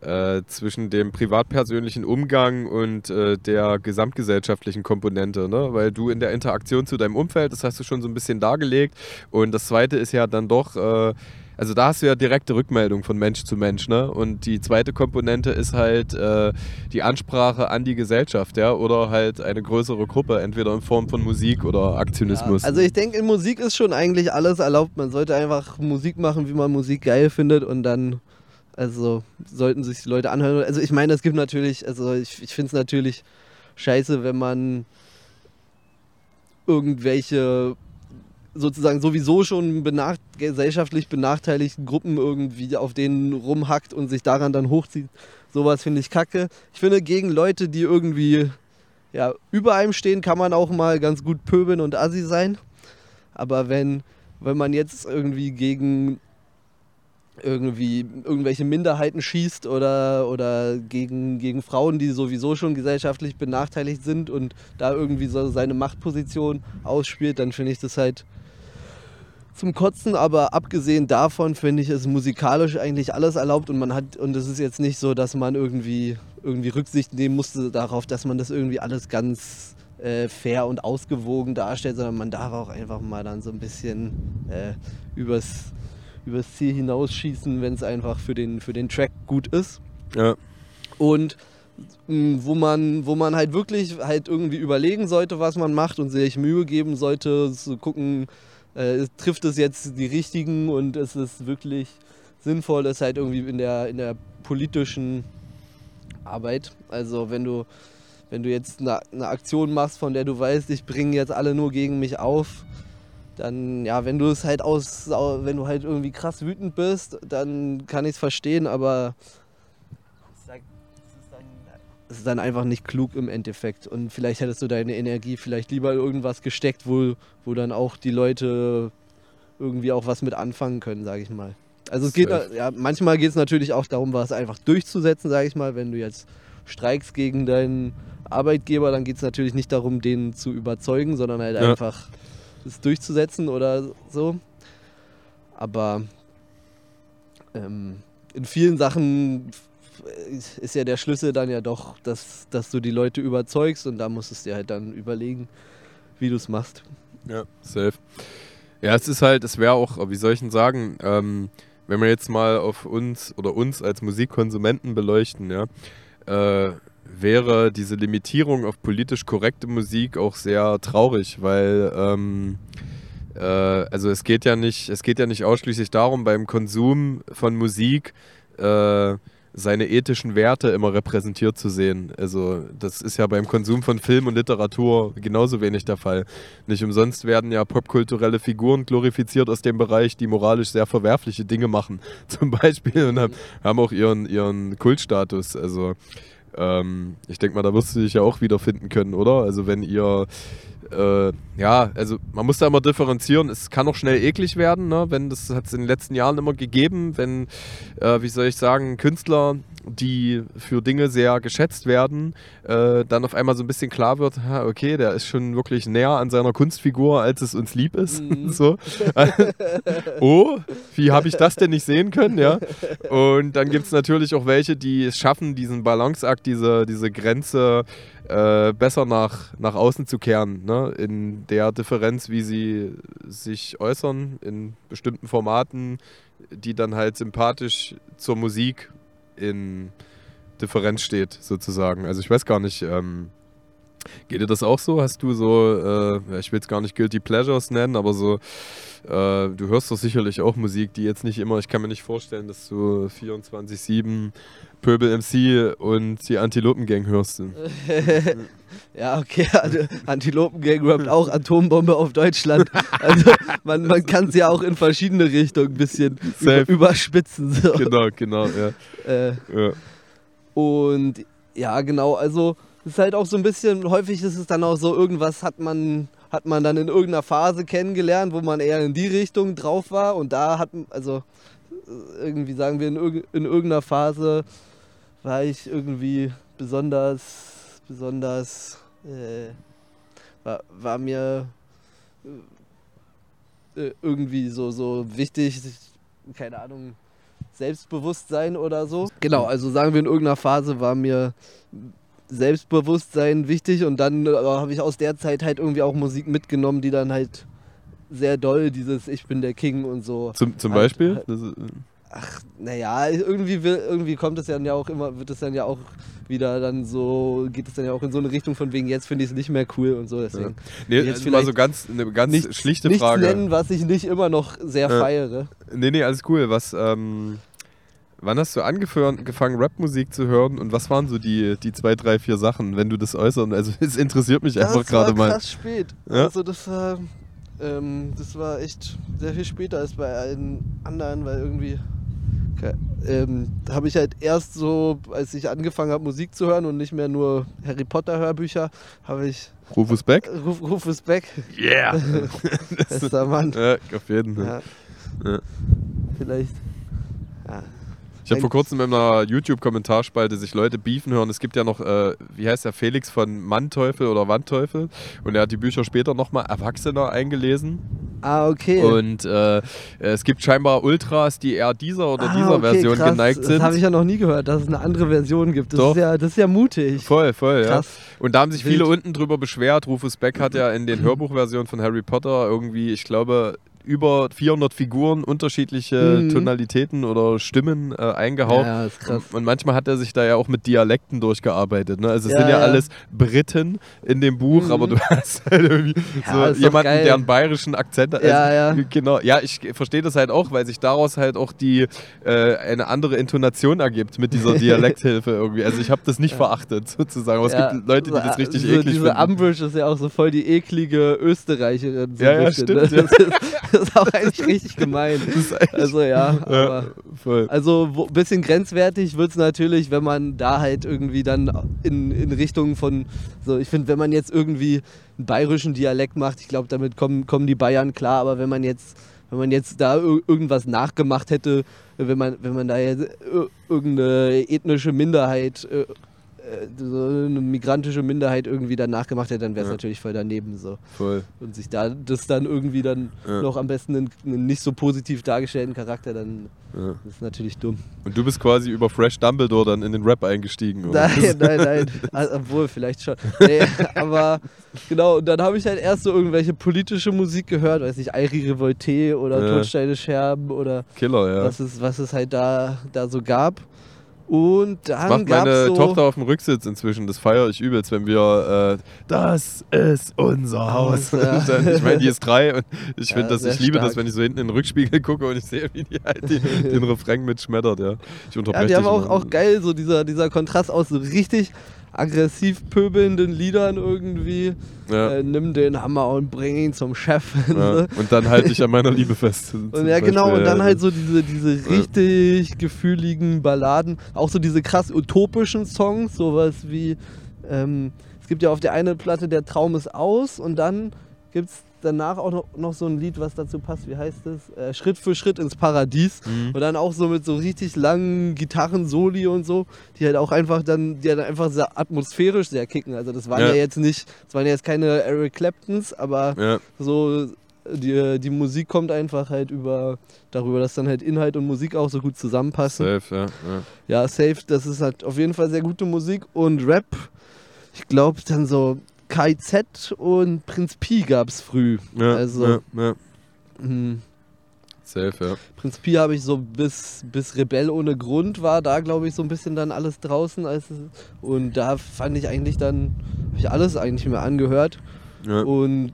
äh, zwischen dem privatpersönlichen Umgang und äh, der gesamtgesellschaftlichen Komponente, ne? weil du in der Interaktion zu deinem Umfeld, das hast du schon so ein bisschen dargelegt und das zweite ist ja dann doch... Also da hast du ja direkte Rückmeldung von Mensch zu Mensch, ne? Und die zweite Komponente ist halt äh, die Ansprache an die Gesellschaft, ja, oder halt eine größere Gruppe, entweder in Form von Musik oder Aktionismus. Ja, also ich denke, in Musik ist schon eigentlich alles erlaubt. Man sollte einfach Musik machen, wie man Musik geil findet und dann, also sollten sich die Leute anhören. Also ich meine, es gibt natürlich, also ich, ich finde es natürlich scheiße, wenn man irgendwelche sozusagen sowieso schon benach gesellschaftlich benachteiligten Gruppen irgendwie auf denen rumhackt und sich daran dann hochzieht. Sowas finde ich kacke. Ich finde, gegen Leute, die irgendwie ja, über einem stehen, kann man auch mal ganz gut pöbeln und assi sein. Aber wenn, wenn man jetzt irgendwie gegen irgendwie irgendwelche Minderheiten schießt oder, oder gegen, gegen Frauen, die sowieso schon gesellschaftlich benachteiligt sind und da irgendwie so seine Machtposition ausspielt, dann finde ich das halt zum Kotzen, aber abgesehen davon finde ich es musikalisch eigentlich alles erlaubt und man hat und es ist jetzt nicht so, dass man irgendwie irgendwie Rücksicht nehmen musste darauf, dass man das irgendwie alles ganz äh, fair und ausgewogen darstellt, sondern man darf auch einfach mal dann so ein bisschen äh, übers, übers Ziel hinausschießen, wenn es einfach für den, für den Track gut ist. ja. Und mh, wo man, wo man halt wirklich halt irgendwie überlegen sollte, was man macht und sich Mühe geben sollte, zu gucken, äh, trifft es jetzt die richtigen und ist es wirklich sinnvoll, ist halt irgendwie in der, in der politischen Arbeit. Also wenn du, wenn du jetzt eine, eine Aktion machst, von der du weißt, ich bringe jetzt alle nur gegen mich auf, dann, ja, wenn du es halt aus, au- wenn du halt irgendwie krass wütend bist, dann kann ich es verstehen, aber ist dann einfach nicht klug im Endeffekt. Und vielleicht hättest du deine Energie vielleicht lieber irgendwas gesteckt, wo, wo dann auch die Leute irgendwie auch was mit anfangen können, sage ich mal. Also es geht, ja, manchmal geht es natürlich auch darum, was einfach durchzusetzen, sage ich mal. Wenn du jetzt streikst gegen deinen Arbeitgeber, dann geht es natürlich nicht darum, den zu überzeugen, sondern halt Ja. einfach es durchzusetzen oder so. Aber ähm, in vielen Sachen ist ja der Schlüssel dann ja doch, dass, dass du die Leute überzeugst und da musst du dir halt dann überlegen, wie du es machst. Ja, safe. Ja, es ist halt, es wäre auch, wie soll ich denn sagen, ähm, wenn wir jetzt mal auf uns oder uns als Musikkonsumenten beleuchten, ja, äh, wäre diese Limitierung auf politisch korrekte Musik auch sehr traurig, weil ähm, äh, also es geht ja nicht, es geht ja nicht ausschließlich darum, beim Konsum von Musik äh, seine ethischen Werte immer repräsentiert zu sehen. Also das ist ja beim Konsum von Film und Literatur genauso wenig der Fall. Nicht umsonst werden ja popkulturelle Figuren glorifiziert aus dem Bereich, die moralisch sehr verwerfliche Dinge machen, zum Beispiel, und haben, auch ihren, ihren Kultstatus. Also ähm, ich denke mal, da wirst du dich ja auch wiederfinden können, oder? Also wenn ihr äh, ja, also man muss da immer differenzieren. Es kann auch schnell eklig werden, ne? wenn das hat es in den letzten Jahren immer gegeben, wenn, äh, wie soll ich sagen, Künstler, die für Dinge sehr geschätzt werden, äh, dann auf einmal so ein bisschen klar wird, ha, okay, der ist schon wirklich näher an seiner Kunstfigur, als es uns lieb ist. Mhm. so. oh, wie habe ich das denn nicht sehen können, ja? Und dann gibt es natürlich auch welche, die es schaffen, diesen Balanceakt, diese, diese Grenze äh, besser nach, nach außen zu kehren, ne? in der Differenz, wie sie sich äußern, in bestimmten Formaten, die dann halt sympathisch zur Musik in Differenz steht, sozusagen. Also ich weiß gar nicht, ähm, Geht dir das auch so? Hast du so, äh, ich will es gar nicht Guilty Pleasures nennen, aber so, äh, du hörst doch sicherlich auch Musik, die jetzt nicht immer, ich kann mir nicht vorstellen, dass du 24-7 Pöbel MC und die Antilopen-Gang hörst. Du. ja, okay, also Antilopen-Gang rappt auch Atombombe auf Deutschland. Also man, man kann es ja auch in verschiedene Richtungen ein bisschen über, überspitzen. So. Genau, genau, ja. Äh, ja. Und ja, genau, also es ist halt auch so ein bisschen, häufig ist es dann auch so, irgendwas hat man, hat man dann in irgendeiner Phase kennengelernt, wo man eher in die Richtung drauf war und da hat, also irgendwie sagen wir, in, irg- in irgendeiner Phase war ich irgendwie besonders, besonders, äh, war, war mir äh, irgendwie so, so wichtig, keine Ahnung, Selbstbewusstsein oder so. Genau, also sagen wir in irgendeiner Phase war mir Selbstbewusstsein wichtig und dann äh, habe ich aus der Zeit halt irgendwie auch Musik mitgenommen, die dann halt sehr doll dieses Ich bin der King und so. Zum, zum Halt- Beispiel? halt- Ach, naja, irgendwie, will, irgendwie kommt es dann ja auch immer, wird es dann ja auch wieder dann so, geht es dann ja auch in so eine Richtung von wegen, jetzt finde ich es nicht mehr cool und so, deswegen. nee, jetzt also mal so ganz, eine ganz Nichts, schlichte nichts Frage. nennen, was ich nicht immer noch sehr Ja. feiere. Nee, nee, alles cool. Was, ähm, wann hast du angefangen, Rapmusik zu hören und was waren so die, die zwei, drei, vier Sachen, wenn du das äußern? Also es interessiert mich einfach das gerade war mal. krass spät. Ja? Also das war, ähm, das war echt sehr viel später als bei allen anderen, weil irgendwie ähm, habe ich halt erst so, als ich angefangen habe Musik zu hören und nicht mehr nur Harry Potter Hörbücher, habe ich Rufus Beck? Ruf, Rufus Beck, Yeah! bester Mann. ja, auf jeden Fall. Ja. Ja. Vielleicht. Ja. Ich habe vor kurzem in einer YouTube-Kommentarspalte sich Leute beefen hören. Es gibt ja noch, äh, wie heißt der, Felix von Mannteufel oder Wandteufel. Und er hat die Bücher später nochmal erwachsener eingelesen. Ah, okay. Und äh, es gibt scheinbar Ultras, die eher dieser oder ah, dieser okay, Version krass. geneigt sind. Das habe ich ja noch nie gehört, dass es eine andere Version gibt. Das, Doch. ist ja, das ist ja mutig. Voll, voll, ja. Krass. Und da haben sich Wild. viele unten drüber beschwert. Rufus Beck hat ja in den Hörbuchversionen von Harry Potter irgendwie, ich glaube, über 400 Figuren, unterschiedliche Mhm. Tonalitäten oder Stimmen äh, eingehaucht. Ja, ist krass. Und manchmal hat er sich da ja auch mit Dialekten durchgearbeitet. Ne? Also es Ja, sind ja, ja. alles Briten in dem Buch, Mhm. aber du hast halt irgendwie Ja, so jemanden, der einen bayerischen Akzent hat. Ja, ja. Genau. Ja, ich verstehe das halt auch, weil sich daraus halt auch die äh, eine andere Intonation ergibt mit dieser Dialekthilfe irgendwie. Also ich habe das nicht verachtet sozusagen, aber es gibt Leute, die das richtig so, eklig Diese finden. Umbridge ist ja auch so voll die eklige Österreicherin. So Ja, ja, bisschen, stimmt, Ne? Das, ist, das ist auch eigentlich richtig gemein. Also ja, ja, aber. voll. Also ein bisschen grenzwertig wird es natürlich, wenn man da halt irgendwie dann in, in Richtung von, so ich finde, wenn man jetzt irgendwie einen bayerischen Dialekt macht, ich glaube, damit kommen, kommen die Bayern klar, aber wenn man jetzt, wenn man jetzt da ir- irgendwas nachgemacht hätte, wenn man, wenn man da jetzt ir- irgendeine ethnische Minderheit, äh, so eine migrantische Minderheit irgendwie dann nachgemacht hätte, dann wäre es Ja. natürlich voll daneben so. voll. Und sich da das dann irgendwie dann Ja. noch am besten einen, einen nicht so positiv dargestellten Charakter, dann Ja. ist natürlich dumm. Und du bist quasi über Fresh Dumbledore dann in den Rap eingestiegen. Oder? Nein, nein, nein. Also, obwohl, vielleicht schon. Nee, aber genau, und dann habe ich halt erst so irgendwelche politische Musik gehört, weiß nicht, Airi Revolte oder Ja. Todsteine Scherben oder Killer, ja. was, es, was es halt da, da so gab. Und dann Macht meine so, Tochter auf dem Rücksitz inzwischen. Das feiere ich übelst, wenn wir äh, Das ist unser Haus. Ja. Ich meine, die ist drei und ich Ja, finde das, ich liebe das, stark. wenn ich so hinten in den Rückspiegel gucke und ich sehe, wie die halt die, den Refrain mitschmettert, ja. Ich unterbreche Ja, die haben auch, auch geil, so dieser, dieser Kontrast aus so richtig aggressiv pöbelnden Liedern irgendwie. Ja. Äh, nimm den Hammer und bring ihn zum Chef. Ja. Und dann halte ich an meiner Liebe fest. Und ja, genau, Beispiel, und dann halt so diese, diese richtig gefühligen Balladen, auch so diese krass utopischen Songs, sowas wie, ähm, es gibt ja auf der einen Platte Der Traum ist aus und dann gibt es danach auch noch, noch so ein Lied, was dazu passt, wie heißt es? Äh, Schritt für Schritt ins Paradies. Mhm. Und dann auch so mit so richtig langen Gitarren-Soli und so, die halt auch einfach dann, die halt einfach sehr atmosphärisch sehr kicken. Also das waren ja, Ja. jetzt nicht, das waren ja jetzt keine Eric Claptons, aber Ja, so die, die Musik kommt einfach halt über darüber, dass dann halt Inhalt und Musik auch so gut zusammenpassen. safe, ja. ja. Ja, safe, das ist halt auf jeden Fall sehr gute Musik und Rap, ich glaube dann so KIZ und Prinz Pi gab's früh. ja, also ja, ja. hm, Safe, ja. Prinz Pi habe ich so bis, bis Rebell ohne Grund war, da glaube ich so ein bisschen dann alles draußen. Als es, und da fand ich eigentlich dann, ich alles eigentlich mir angehört. Ja. Und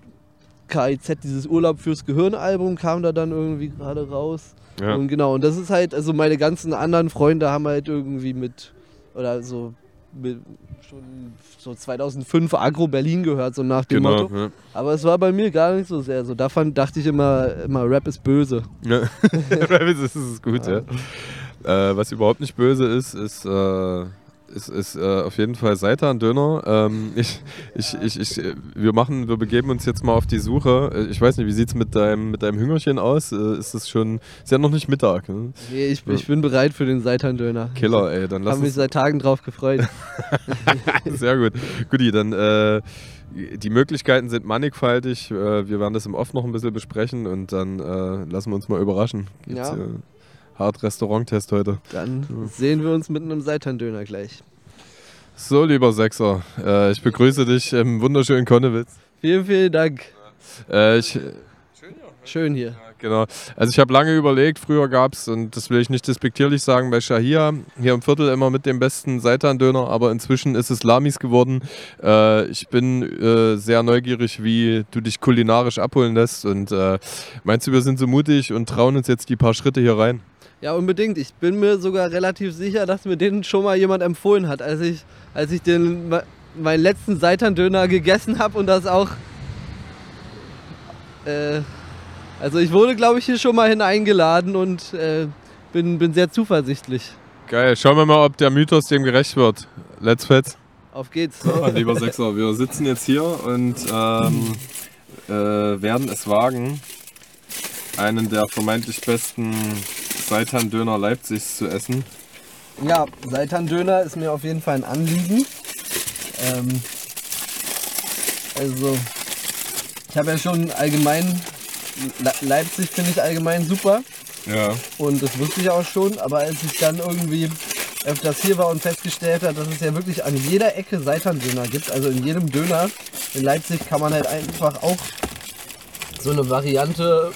KIZ, dieses Urlaub fürs Gehirn-Album, kam da dann irgendwie gerade raus. Ja. Und genau, und das ist halt, also meine ganzen anderen Freunde haben halt irgendwie mit, oder so, schon so 2005 Agro Berlin gehört, so nach dem Genau. Motto. Ja. Aber es war bei mir gar nicht so sehr so. Davon dachte ich immer, immer Rap ist böse. Ja. Travis ist es gut, ja. Äh, was überhaupt nicht böse ist, ist, äh, ist, ist äh, auf jeden Fall Seitan-Döner. Ähm, ich, ich, ich, ich, äh, wir machen, wir begeben uns jetzt mal auf die Suche. Äh, Ich weiß nicht, wie sieht es mit deinem, mit deinem Hüngerchen aus? Äh, ist es schon, ist ja noch nicht Mittag. Ne? Nee, ich, ich bin bereit für den Seitan-Döner. Killer, ey, dann Ich lass habe mich seit Tagen drauf gefreut. sehr gut. Guti, dann, äh, die Möglichkeiten sind mannigfaltig. Wir werden das im Off noch ein bisschen besprechen und dann äh, lassen wir uns mal überraschen. Gibt's, Ja. äh, hart Restaurant-Test heute. Dann sehen wir uns mit einem Seitan-Döner gleich. So, lieber Sechser, äh, ich begrüße dich im wunderschönen Konnewitz. Vielen, vielen Dank. Äh, ich, Schön hier. genau. Also ich habe lange überlegt, früher gab es, und das will ich nicht despektierlich sagen, bei Shahia hier im Viertel immer mit dem besten Seitan-Döner, aber inzwischen ist es Lamis geworden. Äh, ich bin äh, sehr neugierig, wie du dich kulinarisch abholen lässt und äh, meinst du, wir sind so mutig und trauen uns jetzt die paar Schritte hier rein? Ja, unbedingt. Ich bin mir sogar relativ sicher, dass mir den schon mal jemand empfohlen hat, als ich, als ich den, me- meinen letzten Seitan-Döner gegessen habe und das auch. Äh, also ich wurde, glaube ich, hier schon mal hineingeladen und äh, bin, bin sehr zuversichtlich. Geil, schauen wir mal, ob der Mythos dem gerecht wird. Let's fetz. Auf geht's. So, lieber Sechser, wir sitzen jetzt hier und ähm, äh, werden es wagen, einen der vermeintlich besten Seitan-Döner Leipzigs zu essen. Ja, Seitan-Döner ist mir auf jeden Fall ein Anliegen. Ähm, also, ich habe ja schon allgemein, Le Leipzig finde ich allgemein super Ja. und das wusste ich auch schon, aber als ich dann irgendwie öfters hier war und festgestellt habe, dass es ja wirklich an jeder Ecke Seitan-Döner gibt, also in jedem Döner in Leipzig kann man halt einfach auch so eine Variante,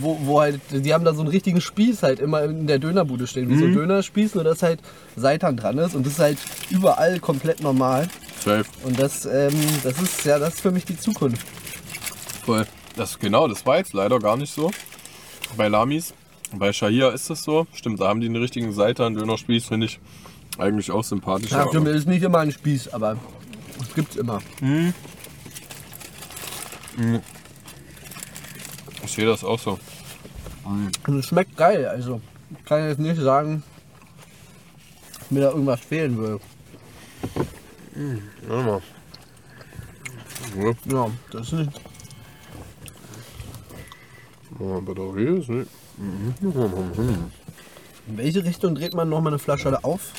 wo, wo halt, die haben da so einen richtigen Spieß halt immer in der Dönerbude stehen, wie so ein Dönerspieß, nur dass halt Seitan dran ist und das ist halt überall komplett normal Safe. und das, ähm, das ist ja, das ist für mich die Zukunft. Voll. Das, genau, das war jetzt leider gar nicht so. Bei Lamis. Bei Shahia ist das so. Stimmt, da haben die einen richtigen Seitan-Dönerspieß, finde ich eigentlich auch sympathischer. Ja, stimmt, ist nicht immer ein Spieß, aber es gibt's immer. Ich sehe das auch so. Und es schmeckt geil, also ich kann jetzt nicht sagen, dass mir da irgendwas fehlen würde. Warte mal. Ja, Ja, das ist nicht. aber da hier ist nicht. In welche Richtung dreht man nochmal eine Flasche auf?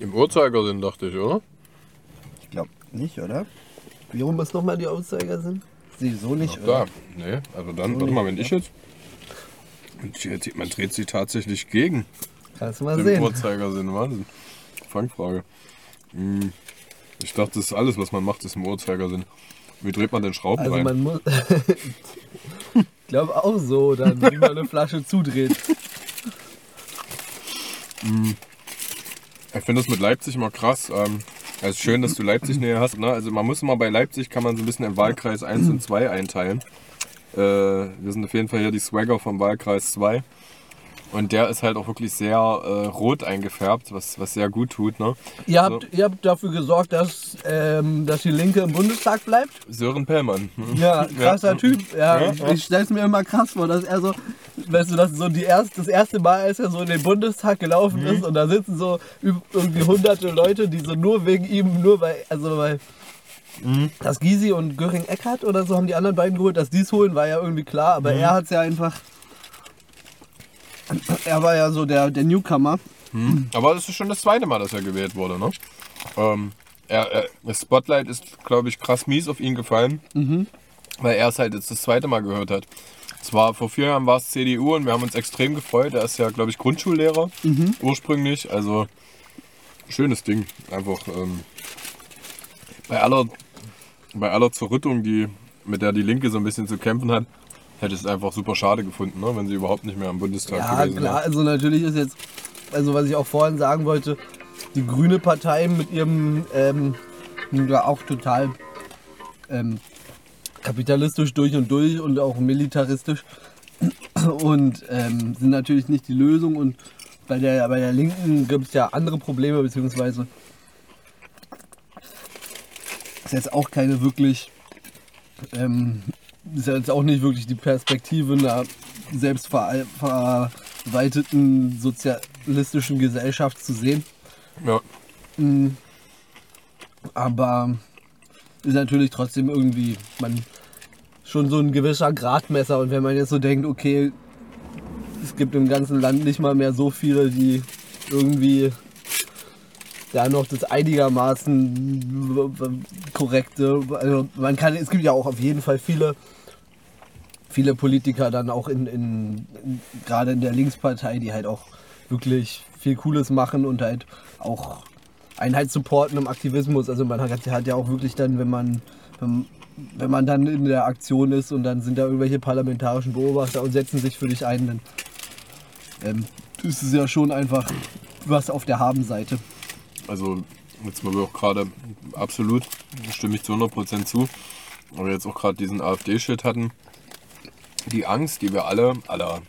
Im Uhrzeigersinn dachte ich, oder? Ich glaube nicht, oder? Wie rum ist nochmal die Uhrzeigersinn? Sie so nicht, oder? Nee, also dann, warte mal, wenn ich jetzt. Man dreht sich tatsächlich gegen Kannst du mal den sehen. Uhrzeigersinn. Wahnsinn. Fangfrage. Hm. Ich dachte, das ist alles, was man macht, ist im Uhrzeigersinn. Wie dreht man den Schrauben Also rein? man muss. ich glaube auch so, dann wie man eine Flasche zudreht. Ich finde das mit Leipzig immer krass. Ähm, es ist schön, dass du Leipzig näher hast. Ne? Also man muss immer bei Leipzig, kann man so ein bisschen in Wahlkreis 1 und 2 einteilen. Äh, wir sind auf jeden Fall hier die Swagger vom Wahlkreis 2. Und der ist halt auch wirklich sehr äh, rot eingefärbt, was, was sehr gut tut. Ne? Ihr habt, ihr habt dafür gesorgt, dass, ähm, dass die Linke im Bundestag bleibt? Sören Pellmann. Ja, krasser Ja. Typ. Ja, Ja, ich, stell's mir immer krass vor, dass er so, weißt du, das so die erst, das erste Mal, als er so in den Bundestag gelaufen Mhm. ist und da sitzen so irgendwie hunderte Leute, die so nur wegen ihm, nur weil, also weil Mhm. das Gysi und Göring Eckert oder so haben die anderen beiden geholt, dass die's holen, war ja irgendwie klar, aber Mhm. er hat's ja einfach, er war ja so der, der Newcomer. Aber das ist schon das zweite Mal, dass er gewählt wurde. Ne? Ähm, er, er, das Spotlight ist, glaube ich, krass mies auf ihn gefallen, weil er es halt jetzt das zweite Mal gehört hat. Zwar vor vier Jahren war es CDU und wir haben uns extrem gefreut. Er ist ja, glaube ich, Grundschullehrer ursprünglich. Also schönes Ding. Einfach ähm, bei aller bei aller Zerrüttung, die, mit der die Linke so ein bisschen zu kämpfen hat, hätte es einfach super schade gefunden, ne? wenn sie überhaupt nicht mehr am Bundestag Ja, gewesen klar, wäre. also natürlich ist jetzt, also was ich auch vorhin sagen wollte, die Grüne Partei mit ihrem, ähm, ja auch total ähm, kapitalistisch durch und durch und auch militaristisch und ähm, sind natürlich nicht die Lösung. Und bei der, bei der Linken gibt es ja andere Probleme, beziehungsweise ist jetzt auch keine wirklich, ähm, ist jetzt auch nicht wirklich die Perspektive einer selbstverwalteten sozialistischen Gesellschaft zu sehen. Ja. Mm. Aber ist natürlich trotzdem irgendwie man schon so ein gewisser Gradmesser. Und wenn man jetzt so denkt, okay, es gibt im ganzen Land nicht mal mehr so viele, die irgendwie da noch das einigermaßen korrekte. Also man kann, es gibt ja auch auf jeden Fall viele, viele Politiker dann auch in, in, in gerade in der Linkspartei, die halt auch wirklich viel Cooles machen und halt auch Einheit supporten im Aktivismus. Also man hat, hat ja auch wirklich dann, wenn man, wenn, wenn man dann in der Aktion ist und dann sind da irgendwelche parlamentarischen Beobachter und setzen sich für dich ein, dann ähm, ist es ja schon einfach was auf der Habenseite. Also jetzt mal auch gerade absolut, stimme ich zu 100% zu, wir jetzt auch gerade diesen AfD-Shit hatten. Die Angst, die wir alle, aller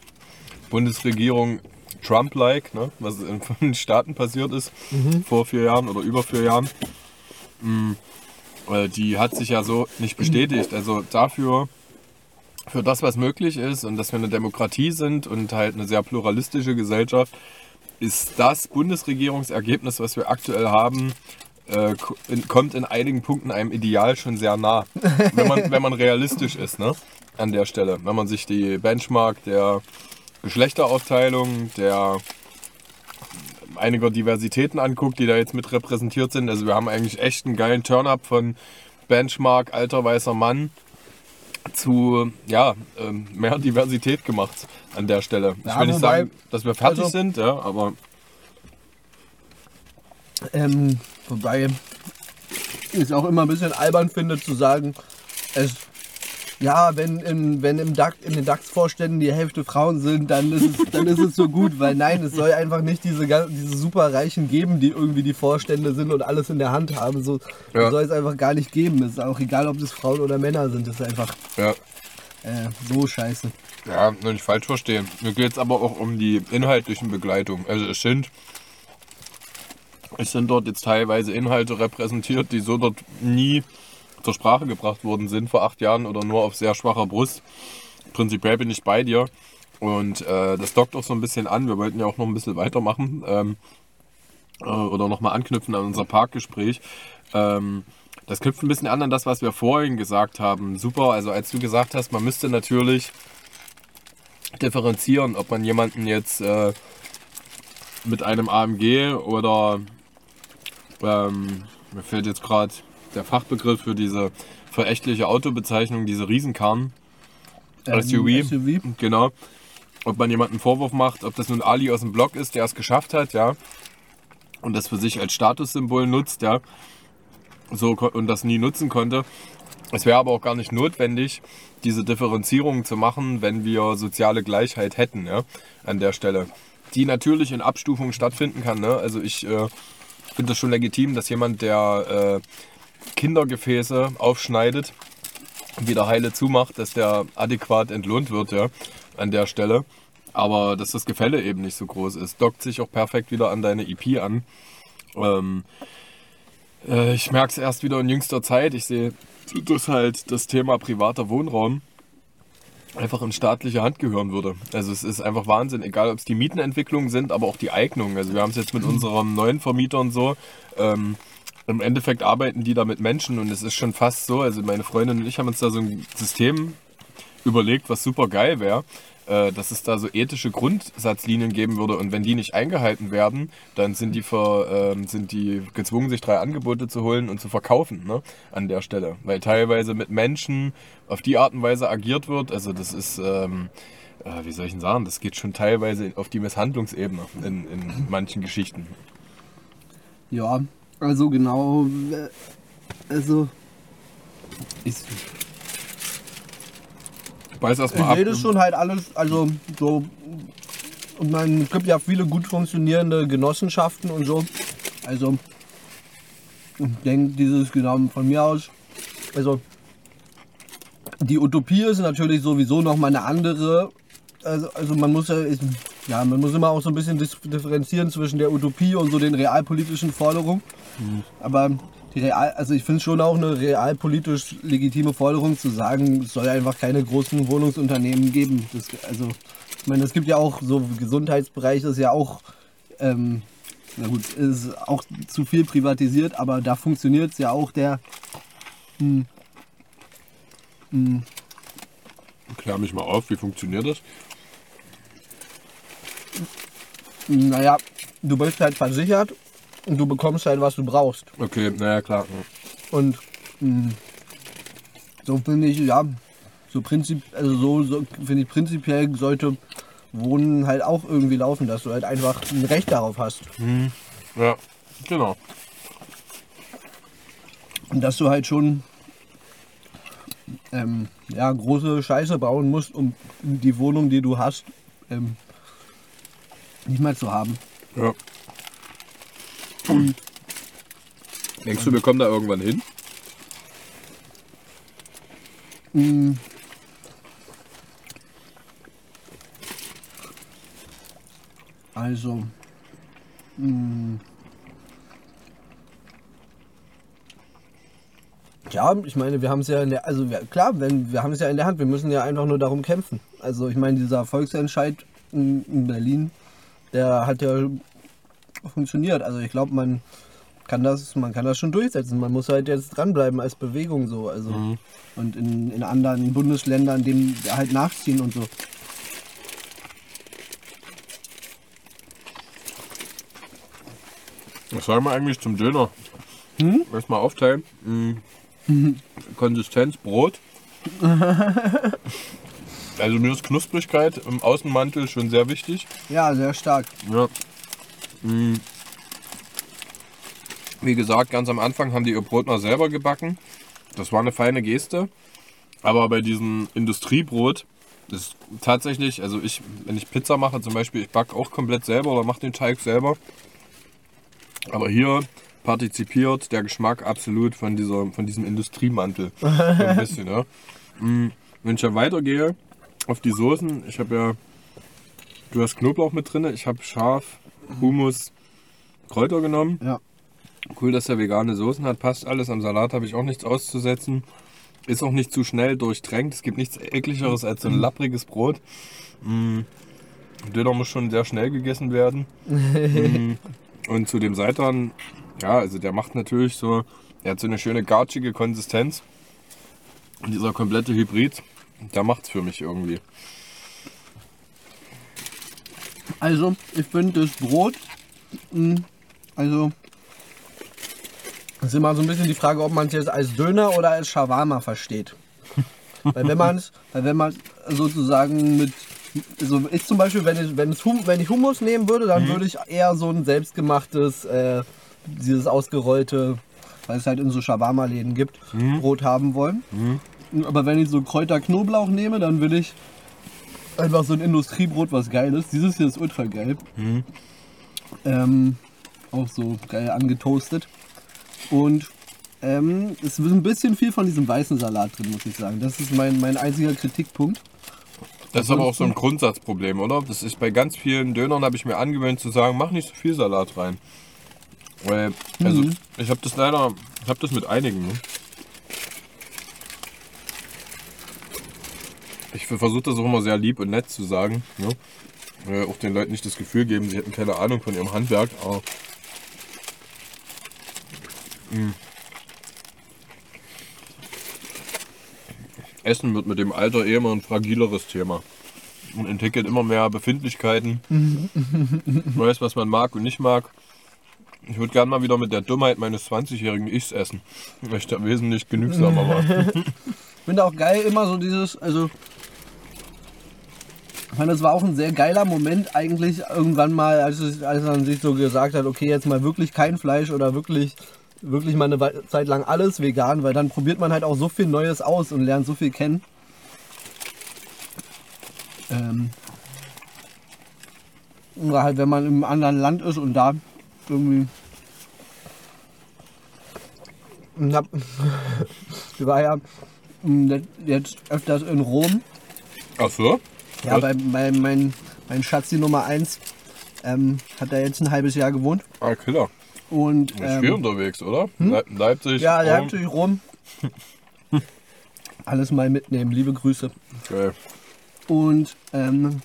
Bundesregierung Trump-like, ne, was in den Staaten passiert ist vor vier Jahren oder über vier Jahren, mh, äh, die hat sich ja so nicht bestätigt. Also dafür, für das, was möglich ist und dass wir eine Demokratie sind und halt eine sehr pluralistische Gesellschaft, ist das Bundesregierungsergebnis, was wir aktuell haben, äh, kommt in einigen Punkten einem Ideal schon sehr nah, wenn man, wenn man realistisch ist, ne? An der Stelle. Wenn man sich die Benchmark der Geschlechteraufteilung, der einiger Diversitäten anguckt, die da jetzt mit repräsentiert sind. Also wir haben eigentlich echt einen geilen Turn-up von Benchmark, alter weißer Mann zu ja, ähm, mehr Diversität gemacht an der Stelle. ich Ja, will nicht sagen, dass wir fertig also- sind, ja, aber Ähm, wobei ich es auch immer ein bisschen albern finde zu sagen, es ja, wenn, im, wenn im DAX, in den DAX-Vorständen die Hälfte Frauen sind, dann ist, es, dann ist es so gut, weil nein, es soll einfach nicht diese, diese Superreichen geben, die irgendwie die Vorstände sind und alles in der Hand haben. So Ja. soll es einfach gar nicht geben. Es ist auch egal, ob das Frauen oder Männer sind. Das ist einfach ja, äh, so scheiße. ja, nur nicht falsch verstehen. Mir geht es aber auch um die inhaltlichen Begleitungen. Also es sind, es sind dort jetzt teilweise Inhalte repräsentiert, die so dort nie zur Sprache gebracht worden sind vor acht Jahren oder nur auf sehr schwacher Brust. Prinzipiell bin ich bei dir. Und äh, das dockt auch so ein bisschen an. Wir wollten ja auch noch ein bisschen weitermachen ähm, äh, oder nochmal anknüpfen an unser Parkgespräch. Ähm, das knüpft ein bisschen an an das, was wir vorhin gesagt haben. Super, also als du gesagt hast, man müsste natürlich differenzieren, ob man jemanden jetzt äh, mit einem AMG oder ähm, mir fällt jetzt gerade der Fachbegriff für diese verächtliche Autobezeichnung, diese Riesenkarren, Ähm, SUV. SUV. genau, ob man jemanden einen Vorwurf macht, ob das nun Ali aus dem Blog ist, der es geschafft hat, ja, und das für sich als Statussymbol nutzt, ja, so und das nie nutzen konnte. Es wäre aber auch gar nicht notwendig, diese Differenzierung zu machen, wenn wir soziale Gleichheit hätten, ja, an der Stelle. Die natürlich in Abstufungen stattfinden kann. Ne? Also ich äh, finde das schon legitim, dass jemand, der äh, Kindergefäße aufschneidet wieder heile zumacht, dass der adäquat entlohnt wird, ja, an der Stelle. Aber dass das Gefälle eben nicht so groß ist, dockt sich auch perfekt wieder an deine EP an. Ähm, äh, ich merke es erst wieder in jüngster Zeit. Ich sehe, dass halt das Thema privater Wohnraum einfach in staatliche Hand gehören würde. Also es ist einfach Wahnsinn, egal ob es die Mietenentwicklungen sind, aber auch die Eignungen. Also wir haben es jetzt mit unseren neuen Vermietern so. Ähm, Im Endeffekt arbeiten die da mit Menschen und es ist schon fast so. Also meine Freundin und ich haben uns da so ein System überlegt, was super geil wäre, äh, dass es da so ethische Grundsatzlinien geben würde und wenn die nicht eingehalten werden, dann sind die, ver, ähm, sind die gezwungen, sich drei Angebote zu holen und zu verkaufen ne, an der Stelle. Weil teilweise mit Menschen auf die Art und Weise agiert wird, also das ist, ähm, äh, wie soll ich denn sagen, das geht schon teilweise auf die Misshandlungsebene in, in manchen Geschichten. Ja, also genau. äh, Also. Ich, Beiß ich erstmal ab. sehe das schon halt alles, also so. Und man es gibt ja viele gut funktionierende Genossenschaften und so. Also. ich denke, dieses genau von mir aus, also die Utopie ist natürlich sowieso noch mal eine andere. Also, also man muss ja, ist, ja, man muss immer auch so ein bisschen differenzieren zwischen der Utopie und so den realpolitischen Forderungen. Aber die real, also ich finde es schon auch eine realpolitisch legitime Forderung zu sagen, es soll einfach keine großen Wohnungsunternehmen geben. Das, also ich meine, es gibt ja auch so Gesundheitsbereich ist ja auch ähm, na gut, ist auch zu viel privatisiert, aber da funktioniert es ja auch der hm, hm, Klär mich mal auf, wie funktioniert das? naja, du bist halt versichert und du bekommst halt, was du brauchst. Okay, naja, klar. Und mh, so finde ich, ja, so prinzip, also so, so finde ich prinzipiell sollte Wohnen halt auch irgendwie laufen, dass du halt einfach ein Recht darauf hast. Ja, genau. Und dass du halt schon ähm, ja, große Scheiße bauen musst, um die Wohnung, die du hast, ähm, nicht mehr zu haben. Ja. Denkst du, wir kommen da irgendwann hin? Mm. Also, mm. ja, ich meine, wir haben es ja in der, also wir, klar, wenn, wir haben es ja in der Hand, wir müssen ja einfach nur darum kämpfen. Also ich meine, dieser Volksentscheid in, in Berlin, der hat ja funktioniert. Also ich glaube, man kann das, man kann das schon durchsetzen. Man muss halt jetzt dranbleiben als Bewegung so. Also und in, in anderen Bundesländern dem halt nachziehen und so. Was sagen wir eigentlich zum Döner? Hm? Lass mal aufteilen. Mm. Konsistenz, Brot. also mir ist Knusprigkeit im Außenmantel schon sehr wichtig. Ja, sehr stark. Ja. Mm. Wie gesagt, ganz am Anfang haben die ihr Brot noch selber gebacken. Das war eine feine Geste. Aber bei diesem Industriebrot, ist tatsächlich, also ich, wenn ich Pizza mache zum Beispiel, ich backe auch komplett selber oder mache den Teig selber. Aber hier partizipiert der Geschmack absolut von, dieser, von diesem Industriemantel. Ein bisschen, ja. Mm, Wenn ich ja weitergehe auf die Soßen, ich habe ja, du hast Knoblauch mit drin, ich habe Schaf, Hummus, Kräuter genommen. Ja. Cool, dass er vegane Soßen hat, passt alles. Am Salat habe ich auch nichts auszusetzen. Ist auch nicht zu schnell durchtränkt. Es gibt nichts ekligeres als so ein lappriges Brot. Mm. Döner muss schon sehr schnell gegessen werden. Mm. Und zu dem Seitan, ja, also der macht natürlich so, er hat so eine schöne garchige Konsistenz. Und dieser komplette Hybrid, der macht's für mich irgendwie. Also, ich finde das Brot, mh, also, es ist immer so ein bisschen die Frage, ob man es jetzt als Döner oder als Shawarma versteht. weil wenn man es, weil wenn man sozusagen mit, also ich zum Beispiel, wenn ich, wenn, es wenn ich Hummus nehmen würde, dann würde ich eher so ein selbstgemachtes, äh, dieses ausgerollte, weil es halt in so Shawarma-Läden gibt, Brot haben wollen. Aber wenn ich so Kräuter-Knoblauch nehme, dann will ich einfach so ein Industriebrot, was geil ist. Dieses hier ist ultra geil. Ähm, auch so geil angetoastet. Und ähm, es ist ein bisschen viel von diesem weißen Salat drin, muss ich sagen. Das ist mein, mein einziger Kritikpunkt. Das ist aber auch so ein Grundsatzproblem, oder? Das ist bei ganz vielen Dönern habe ich mir angewöhnt zu sagen, mach nicht so viel Salat rein. Weil, also ich habe das leider, ich habe das mit einigen. Ne? Ich versuche das auch immer sehr lieb und nett zu sagen. Ne? Äh, auch den Leuten nicht das Gefühl geben, sie hätten keine Ahnung von ihrem Handwerk. Aber Mm. Essen wird mit dem Alter eh immer ein fragileres Thema. Und entwickelt immer mehr Befindlichkeiten. Weiß, was man mag und nicht mag. Ich würde gerne mal wieder mit der Dummheit meines 20-jährigen Ichs essen. Weil ich da wesentlich genügsamer war. Ich finde auch geil immer so dieses, also ich meine, das war auch ein sehr geiler Moment eigentlich irgendwann mal, als, es, als man sich so gesagt hat, okay, jetzt mal wirklich kein Fleisch oder wirklich, wirklich mal eine Zeit lang alles vegan, weil dann probiert man halt auch so viel Neues aus und lernt so viel kennen. Ähm, oder halt, wenn man im anderen Land ist und da irgendwie ich war ja mm, jetzt öfters in Rom. Ach so? Ja, bei, bei mein, mein Schatzi Nummer 1 ähm, hat er jetzt ein halbes Jahr gewohnt. Ah, Killer. Und Du bist viel ähm, unterwegs, oder? Le Leipzig. ja. Leipzig, Rom. Alles mal mitnehmen, liebe Grüße. Geil. Und ähm,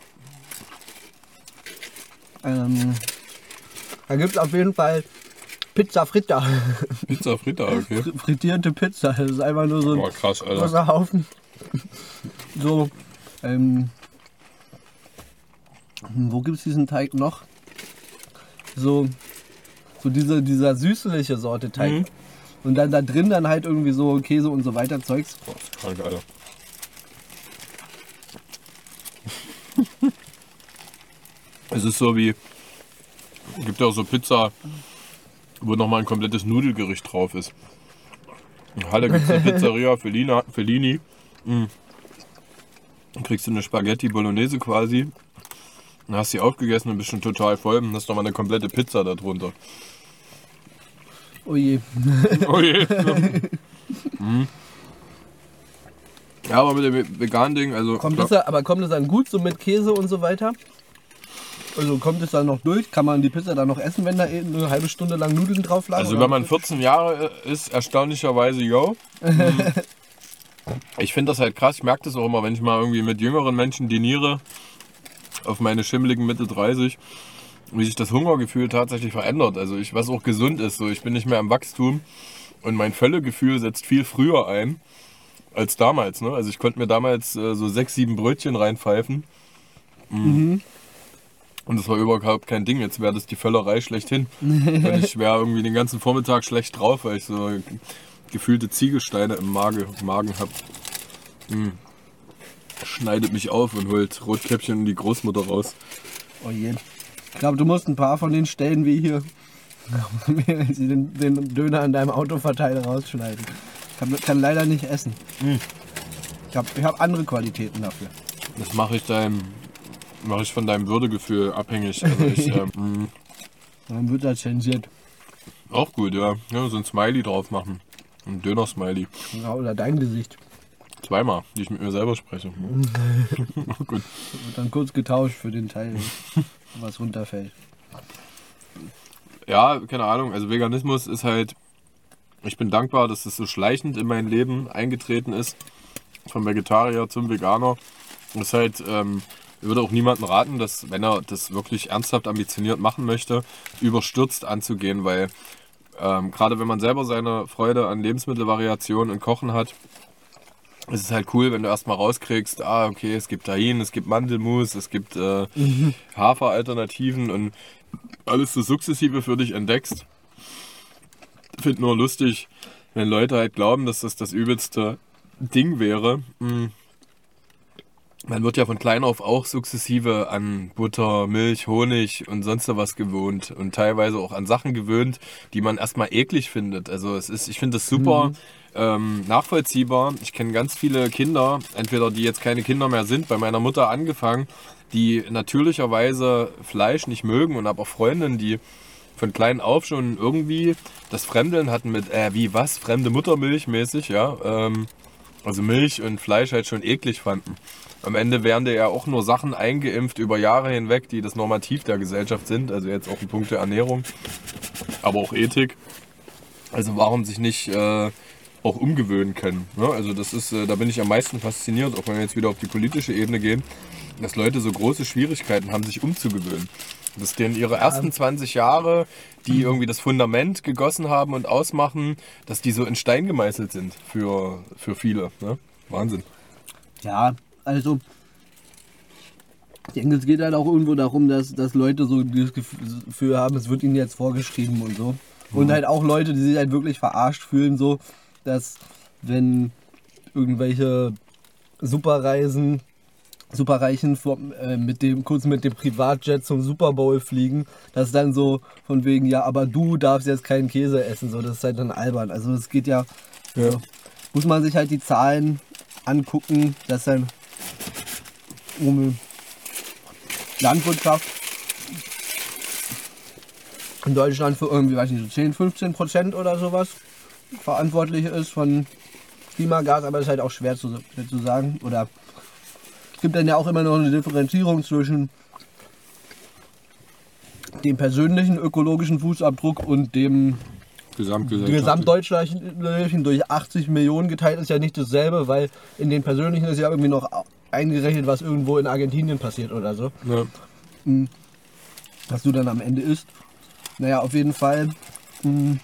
ähm, da gibt es auf jeden Fall Pizza Fritta. Pizza Fritta, okay. Frittierte Pizza. Das ist einfach nur so ein krass, Alter. großer Haufen. So, ähm, wo gibt es diesen Teig noch? So, so diese, dieser süßliche Sorte Teig. Mhm. Und dann da drin dann halt irgendwie so Käse und so weiter Zeugs. Boah, ist krank, Alter. es ist so wie, gibt ja auch so Pizza, wo nochmal ein komplettes Nudelgericht drauf ist. In Halle gibt es eine Pizzeria Fellini. Mm. Dann kriegst du eine Spaghetti Bolognese quasi. Dann hast du sie aufgegessen und bist schon total voll und hast nochmal eine komplette Pizza darunter. Oh je. Oh je. Mhm. Ja, aber mit dem veganen Ding, also. Kommt das, da- aber kommt das dann gut so mit Käse und so weiter? Also kommt es dann noch durch? Kann man die Pizza dann noch essen, wenn da eben eine halbe Stunde lang Nudeln drauf lagen? Also wenn man 14 Jahre ist, erstaunlicherweise yo. Mhm. Ich finde das halt krass, ich merke das auch immer, wenn ich mal irgendwie mit jüngeren Menschen diniere, auf meine schimmeligen Mitte 30, wie sich das Hungergefühl tatsächlich verändert. Also ich, was auch gesund ist, so ich bin nicht mehr im Wachstum und mein Völlegefühl setzt viel früher ein als damals. Ne? Also ich konnte mir damals äh, so sechs, sieben Brötchen reinpfeifen. Mhm. Und das war überhaupt kein Ding. Jetzt wäre das die Völlerei schlechthin. Und ich wäre irgendwie den ganzen Vormittag schlecht drauf, weil ich so gefühlte Ziegelsteine im Magen, Magen habe. Schneidet mich auf und holt Rotkäppchen und die Großmutter raus. Oh je. Ich glaube, du musst ein paar von den Stellen wie hier den, den Döner an deinem Autoverteiler rausschneiden. Ich kann, kann leider nicht essen. Ich habe ich hab andere Qualitäten dafür. Das mache ich deinem, mache ich von deinem Würdegefühl abhängig. Also ich, ähm, mh, Dann wird das zensiert. auch gut, ja. ja. So ein Smiley drauf machen. Ein Döner-Smiley. Ja, oder dein Gesicht. Zweimal, die ich mit mir selber spreche. gut. Wird dann kurz getauscht für den Teil, was runterfällt. Ja, keine Ahnung. Also Veganismus ist halt. Ich bin dankbar, dass das so schleichend in mein Leben eingetreten ist. Vom Vegetarier zum Veganer. Das ist halt, ähm, ich würde auch niemandem raten, dass, wenn er das wirklich ernsthaft ambitioniert machen möchte, überstürzt anzugehen, weil ähm, gerade wenn man selber seine Freude an Lebensmittelvariationen und Kochen hat, ist es halt cool, wenn du erstmal rauskriegst, ah, okay, es gibt Tahin, es gibt Mandelmus, es gibt äh, Haferalternativen und alles so sukzessive für dich entdeckst. Finde nur lustig, wenn Leute halt glauben, dass das das übelste Ding wäre. Mm. Man wird ja von klein auf auch sukzessive an Butter, Milch, Honig und sonst was gewohnt und teilweise auch an Sachen gewöhnt, die man erstmal eklig findet. Also es ist, ich finde das super ähm, nachvollziehbar. Ich kenne ganz viele Kinder, entweder die jetzt keine Kinder mehr sind, bei meiner Mutter angefangen, die natürlicherweise Fleisch nicht mögen und habe auch Freundinnen, die von klein auf schon irgendwie das Fremdeln hatten mit, äh, wie was, fremde Muttermilch mäßig, ja. Ähm, also Milch und Fleisch halt schon eklig fanden. Am Ende werden dir ja auch nur Sachen eingeimpft über Jahre hinweg, die das Normativ der Gesellschaft sind. Also jetzt auch in Punkte Ernährung, aber auch Ethik. Also warum sich nicht äh, auch umgewöhnen können. Ne? Also das ist, äh, da bin ich am meisten fasziniert, auch wenn wir jetzt wieder auf die politische Ebene gehen, dass Leute so große Schwierigkeiten haben, sich umzugewöhnen. Dass denen ihre ersten 20 Jahre, die irgendwie das Fundament gegossen haben und ausmachen, dass die so in Stein gemeißelt sind für, für viele. Ne? Wahnsinn. Ja, also ich denke, es geht halt auch irgendwo darum, dass, dass Leute so das Gefühl haben, es wird ihnen jetzt vorgeschrieben und so. Und halt auch Leute, die sich halt wirklich verarscht fühlen, so, dass wenn irgendwelche Superreisen, Superreichen vom, äh, mit dem, kurz mit dem Privatjet zum Super Bowl fliegen, dass dann so von wegen, ja, aber du darfst jetzt keinen Käse essen, so, das ist halt dann albern. Also es geht ja, Ja. muss man sich halt die Zahlen angucken, dass dann um Landwirtschaft in Deutschland für irgendwie, weiß nicht, so 10, 15 Prozent oder sowas verantwortlich ist von Klimagas, aber das ist halt auch schwer zu, zu sagen. Oder es gibt dann ja auch immer noch eine Differenzierung zwischen dem persönlichen ökologischen Fußabdruck und dem gesamtdeutschlichen durch 80 Millionen geteilt ist ja nicht dasselbe, weil in den persönlichen ist ja irgendwie noch eingerechnet, was irgendwo in Argentinien passiert oder so, Ja. was du dann am Ende isst. Naja, auf jeden Fall. Mh,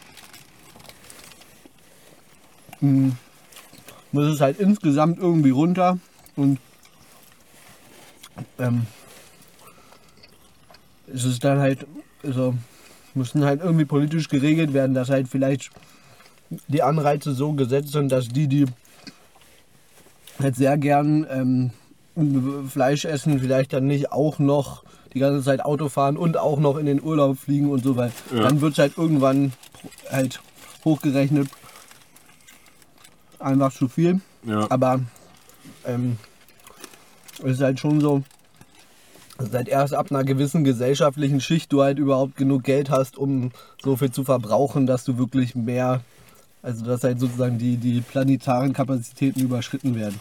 mh, muss es halt insgesamt irgendwie runter und ähm, es ist dann halt, also müssen halt irgendwie politisch geregelt werden, dass halt vielleicht die Anreize so gesetzt sind, dass die, die halt sehr gern ähm, Fleisch essen, vielleicht dann nicht auch noch die ganze Zeit Auto fahren und auch noch in den Urlaub fliegen und so, weil Ja. dann wird es halt irgendwann halt hochgerechnet einfach zu viel. Ja. Aber ähm, es ist halt schon so, dass halt erst ab einer gewissen gesellschaftlichen Schicht du halt überhaupt genug Geld hast, um so viel zu verbrauchen, dass du wirklich mehr, also dass halt sozusagen die, die planetaren Kapazitäten überschritten werden.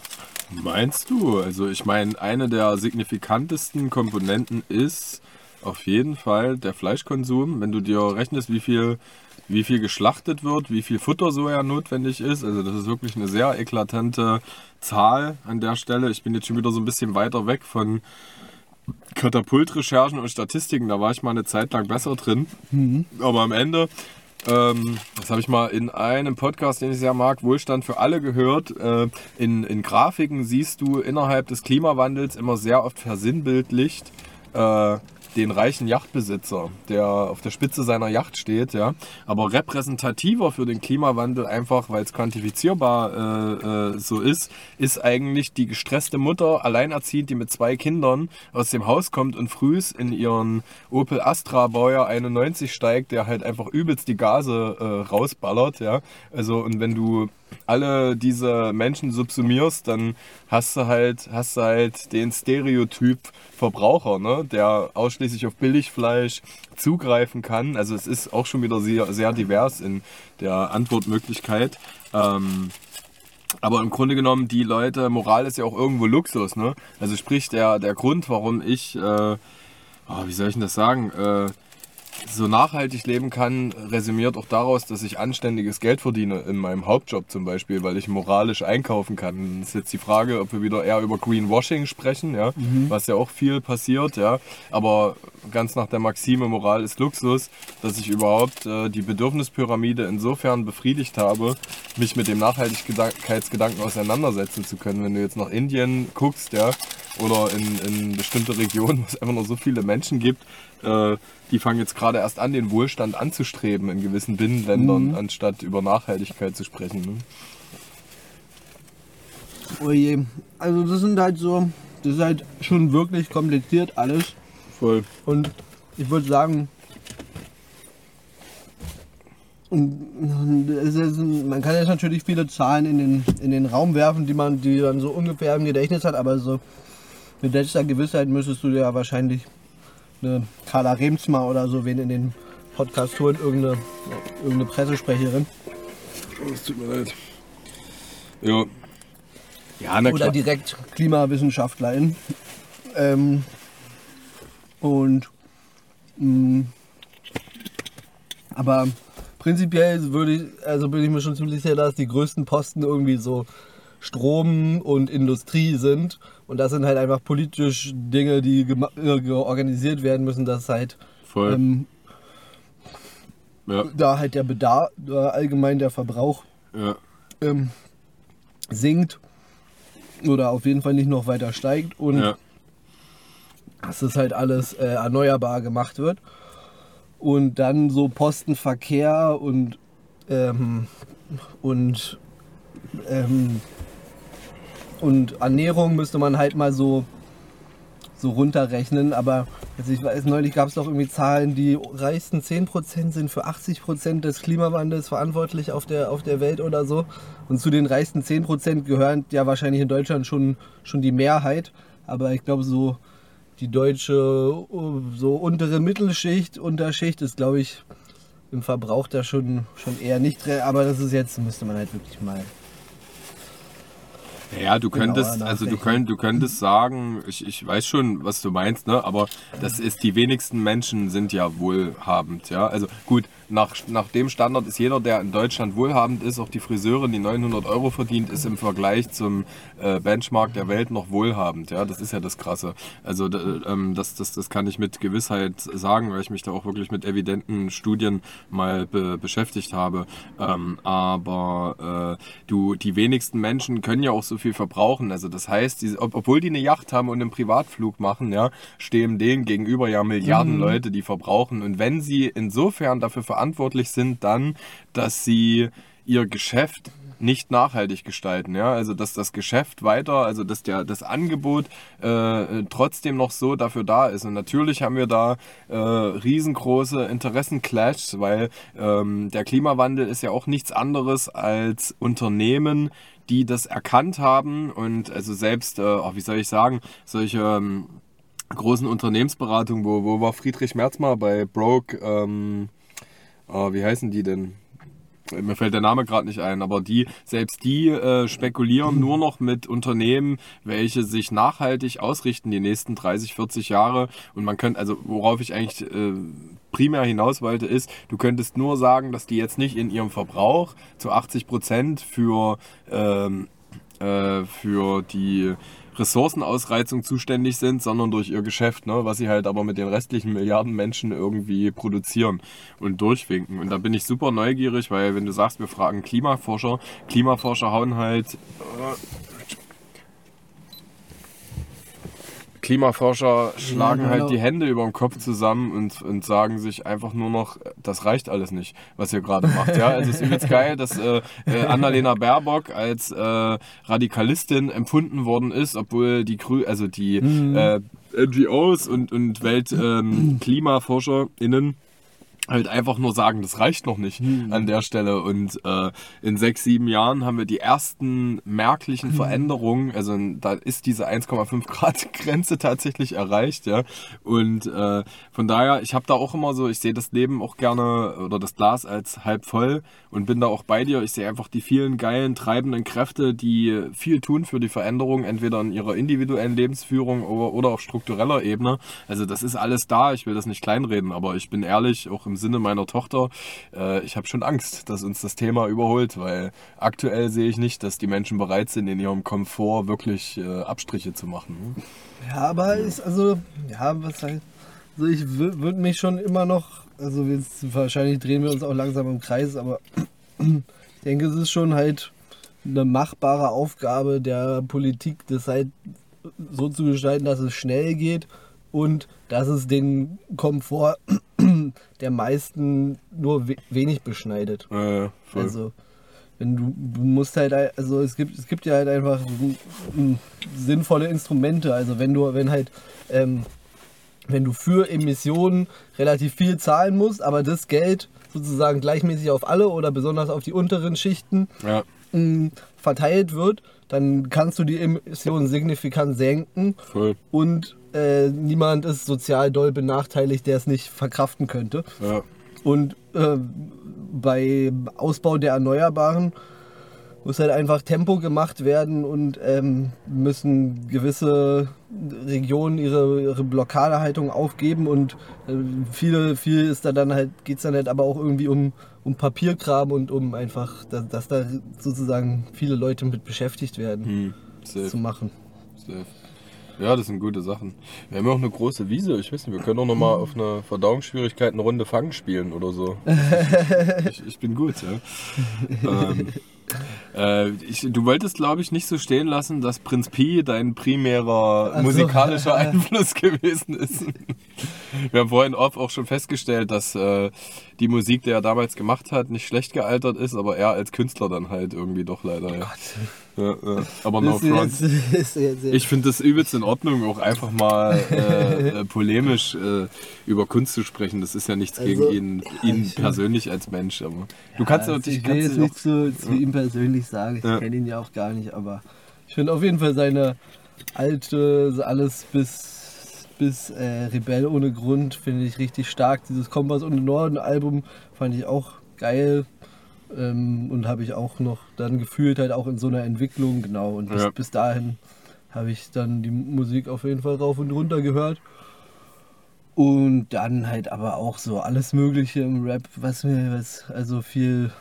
Meinst du? Also ich meine, eine der signifikantesten Komponenten ist auf jeden Fall der Fleischkonsum. Wenn du dir rechnest, wie viel, wie viel geschlachtet wird, wie viel Futtersoja notwendig ist. Also das ist wirklich eine sehr eklatante Zahl an der Stelle. Ich bin jetzt schon wieder so ein bisschen weiter weg von Katapultrecherchen und Statistiken. Da war ich mal eine Zeit lang besser drin. Aber am Ende ähm, das habe ich mal in einem Podcast, den ich sehr mag, Wohlstand für alle gehört. Äh, in, in Grafiken siehst du innerhalb des Klimawandels immer sehr oft versinnbildlicht äh, den reichen Yachtbesitzer, der auf der Spitze seiner Yacht steht, ja. Aber repräsentativer für den Klimawandel, einfach weil es quantifizierbar äh, äh, so ist, ist eigentlich die gestresste Mutter, alleinerziehend, die mit zwei Kindern aus dem Haus kommt und frühs in ihren Opel Astra Baujahr 91 steigt, der halt einfach übelst die Gase äh, rausballert, ja. Also und wenn du alle diese Menschen subsumierst, dann hast du halt, hast du halt den Stereotyp Verbraucher, ne? der ausschließlich auf Billigfleisch zugreifen kann. Also es ist auch schon wieder sehr, sehr divers in der Antwortmöglichkeit. Ähm, aber im Grunde genommen, die Leute, Moral ist ja auch irgendwo Luxus, ne? Also sprich, der, der Grund, warum ich, äh, oh, wie soll ich denn das sagen, äh, so nachhaltig leben kann, resümiert auch daraus, dass ich anständiges Geld verdiene in meinem Hauptjob zum Beispiel, weil ich moralisch einkaufen kann. Das ist jetzt die Frage, ob wir wieder eher über Greenwashing sprechen, ja, was ja auch viel passiert, ja. Aber ganz nach der Maxime Moral ist Luxus, dass ich überhaupt äh, die Bedürfnispyramide insofern befriedigt habe, mich mit dem Nachhaltigkeitsgedanken auseinandersetzen zu können. Wenn du jetzt nach Indien guckst, ja, oder in, in bestimmte Regionen, wo es einfach noch so viele Menschen gibt, äh, die fangen jetzt gerade erst an, den Wohlstand anzustreben in gewissen Binnenländern, anstatt über Nachhaltigkeit zu sprechen. Ne? Oh je. Also das sind halt so, das ist halt schon wirklich kompliziert alles. Voll. Und ich würde sagen, man kann jetzt natürlich viele Zahlen in den, in den Raum werfen, die man die dann so ungefähr im Gedächtnis hat, aber so mit letzter Gewissheit müsstest du dir ja wahrscheinlich eine Carla Remsmar oder so wen in den Podcast holen, irgendeine, irgendeine Pressesprecherin. Es tut mir leid. Ja. Ja, na oder klar. direkt Klimawissenschaftlerin. Ähm, und mh, aber prinzipiell würde ich, also bin ich mir schon ziemlich sicher, dass die größten Posten irgendwie so Strom und Industrie sind. Und das sind halt einfach politisch Dinge, die äh, organisiert werden müssen, dass halt ähm, ja, da halt der Bedarf, äh, allgemein der Verbrauch ja. ähm, sinkt oder auf jeden Fall nicht noch weiter steigt und ja. dass das halt alles äh, erneuerbar gemacht wird. Und dann so Postenverkehr und, ähm, und, ähm, und Ernährung müsste man halt mal so, so runterrechnen. Aber also ich weiß, neulich gab es doch irgendwie Zahlen, die reichsten 10% sind für 80% des Klimawandels verantwortlich auf der, auf der Welt oder so. Und zu den reichsten 10% gehören ja wahrscheinlich in Deutschland schon, schon die Mehrheit. Aber ich glaube, so die deutsche so untere Mittelschicht, Unterschicht ist, glaube ich, im Verbrauch da schon, schon eher nicht. Aber das ist jetzt, müsste man halt wirklich mal. Ja, du könntest, also du, könnt, du könntest sagen, ich, ich weiß schon, was du meinst, ne? aber das ist, die wenigsten Menschen sind ja wohlhabend, ja. Also gut, nach, nach dem Standard ist jeder, der in Deutschland wohlhabend ist, auch die Friseurin, die 900 Euro verdient, ist im Vergleich zum äh, Benchmark der Welt noch wohlhabend, ja. Das ist ja das Krasse. Also ähm, das, das, das kann ich mit Gewissheit sagen, weil ich mich da auch wirklich mit evidenten Studien mal be beschäftigt habe. Ähm, aber äh, du, die wenigsten Menschen können ja auch so viel verbrauchen. Also das heißt, die, ob, obwohl die eine Yacht haben und einen Privatflug machen, ja, stehen denen gegenüber ja Milliarden Leute, die verbrauchen. Und wenn sie insofern dafür verantwortlich sind, dann, dass sie ihr Geschäft nicht nachhaltig gestalten, ja, also dass das Geschäft weiter, also dass der das Angebot äh, trotzdem noch so dafür da ist und natürlich haben wir da äh, riesengroße Interessenclashs, weil ähm, der Klimawandel ist ja auch nichts anderes als Unternehmen, die das erkannt haben und also selbst, äh, oh, wie soll ich sagen, solche ähm, großen Unternehmensberatungen, wo, wo war Friedrich Merz mal bei Broke, ähm, äh, wie heißen die denn? Mir fällt der Name gerade nicht ein, aber die, selbst die äh, spekulieren nur noch mit Unternehmen, welche sich nachhaltig ausrichten die nächsten 30, 40 Jahre. Und man könnte, also worauf ich eigentlich äh, primär hinaus wollte, ist, du könntest nur sagen, dass die jetzt nicht in ihrem Verbrauch zu 80 Prozent für, ähm, äh, für die Ressourcenausreizung zuständig sind, sondern durch ihr Geschäft, ne, was sie halt aber mit den restlichen Milliarden Menschen irgendwie produzieren und durchwinken. Und da bin ich super neugierig, weil wenn du sagst, wir fragen Klimaforscher, Klimaforscher hauen halt äh, Klimaforscher schlagen genau. halt die Hände über dem Kopf zusammen und, und sagen sich einfach nur noch, das reicht alles nicht, was ihr gerade macht. Ja, also es ist übelst geil, dass äh, äh, Annalena Baerbock als äh, Radikalistin empfunden worden ist, obwohl die Grü also die äh, NGOs und, und Weltklimaforscherinnen halt einfach nur sagen, das reicht noch nicht an der Stelle. Und äh, in sechs, sieben Jahren haben wir die ersten merklichen Veränderungen. Also da ist diese 1,5 Grad Grenze tatsächlich erreicht, ja. Und äh, von daher, ich habe da auch immer so, ich sehe das Leben auch gerne oder das Glas als halb voll und bin da auch bei dir. Ich sehe einfach die vielen geilen, treibenden Kräfte, die viel tun für die Veränderung, entweder in ihrer individuellen Lebensführung oder, oder auf struktureller Ebene. Also das ist alles da. Ich will das nicht kleinreden, aber ich bin ehrlich, auch im Sinne meiner Tochter, äh, ich habe schon Angst, dass uns das Thema überholt, weil aktuell sehe ich nicht, dass die Menschen bereit sind, in ihrem Komfort wirklich äh, Abstriche zu machen. Ja, aber ist also, ja, was halt, also ich würde mich schon immer noch, also jetzt wahrscheinlich drehen wir uns auch langsam im Kreis, aber ich denke, es ist schon halt eine machbare Aufgabe der Politik, das halt so zu gestalten, dass es schnell geht und dass es den Komfort der meisten nur we wenig beschneidet. Voll. Also, wenn du, du musst halt, also es gibt, es gibt ja halt einfach m- m- sinnvolle Instrumente. Also wenn du, wenn halt, ähm, wenn du für Emissionen relativ viel zahlen musst, aber das Geld sozusagen gleichmäßig auf alle oder besonders auf die unteren Schichten ja, m, verteilt wird, dann kannst du die Emissionen signifikant senken voll. und äh, niemand ist sozial doll benachteiligt, der es nicht verkraften könnte. Ja. Und äh, bei Ausbau der Erneuerbaren muss halt einfach Tempo gemacht werden und ähm, müssen gewisse Regionen ihre, ihre Blockadehaltung aufgeben und äh, viele, viel ist da dann halt, geht es dann halt aber auch irgendwie um, um Papierkram und um einfach, dass, dass da sozusagen viele Leute mit beschäftigt werden, Hm, zu machen. safe. Ja, das sind gute Sachen. Wir haben ja auch eine große Wiese. Ich weiß nicht, wir können auch noch mal auf eine Verdauungsschwierigkeit eine Runde Fangen spielen oder so. ich, ich bin gut, ja. ähm, äh, ich, du wolltest, glaube ich, nicht so stehen lassen, dass Prinz Pi dein primärer so. musikalischer Einfluss gewesen ist. Wir haben vorhin oft auch schon festgestellt, dass äh, die Musik, die er damals gemacht hat, nicht schlecht gealtert ist, aber er als Künstler dann halt irgendwie doch leider. Ja. Ja, ja. Aber no front. Ich finde das übelst in Ordnung, auch einfach mal äh, äh, polemisch äh, über Kunst zu sprechen. Das ist ja nichts Also, gegen ihn, ja, ihn ich- persönlich als Mensch. Aber du kannst ja, also ich will kannst jetzt dich nicht auch, zu, zu ihm persönlich sagen, ich Ja. kenne ihn ja auch gar nicht, aber ich finde auf jeden Fall seine alte, alles bis bis äh, Rebell ohne Grund finde ich richtig stark. Dieses Kompass und Norden Album fand ich auch geil. Ähm, und habe ich auch noch dann gefühlt halt auch in so einer Entwicklung, genau. Und bis, Ja. bis dahin habe ich dann die Musik auf jeden Fall rauf und runter gehört. Und dann halt aber auch so alles Mögliche im Rap, was mir, was, also viel,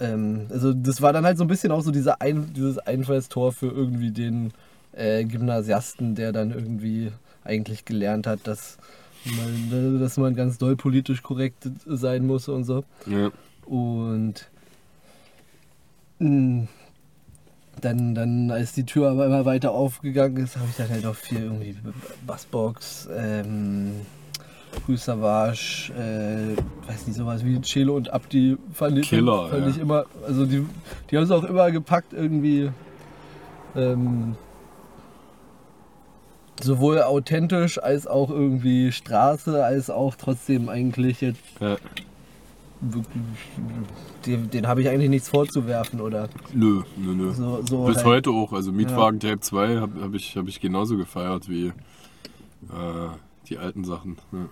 ähm, also das war dann halt so ein bisschen auch so dieser ein, dieses Einfallstor für irgendwie den äh, Gymnasiasten, der dann irgendwie eigentlich gelernt hat, dass man, dass man ganz doll politisch korrekt sein muss und so. Ja. Und dann, dann, als die Tür aber immer weiter aufgegangen ist, habe ich dann halt auch viel irgendwie Bassbox, ähm, Rue Savage, äh, weiß nicht, sowas wie Chelo und Abdi fand ich, Killer, fand ja. ich immer, also die, die haben es auch immer gepackt irgendwie. Ähm, sowohl authentisch als auch irgendwie Straße, als auch trotzdem eigentlich jetzt ja. Wirklich, den, habe ich eigentlich nichts vorzuwerfen oder Nö, nö, nö. so. so Bis halt. heute auch. Also Mietwagen Tape 2 habe hab ich, hab ich genauso gefeiert wie äh, die alten Sachen. Ja.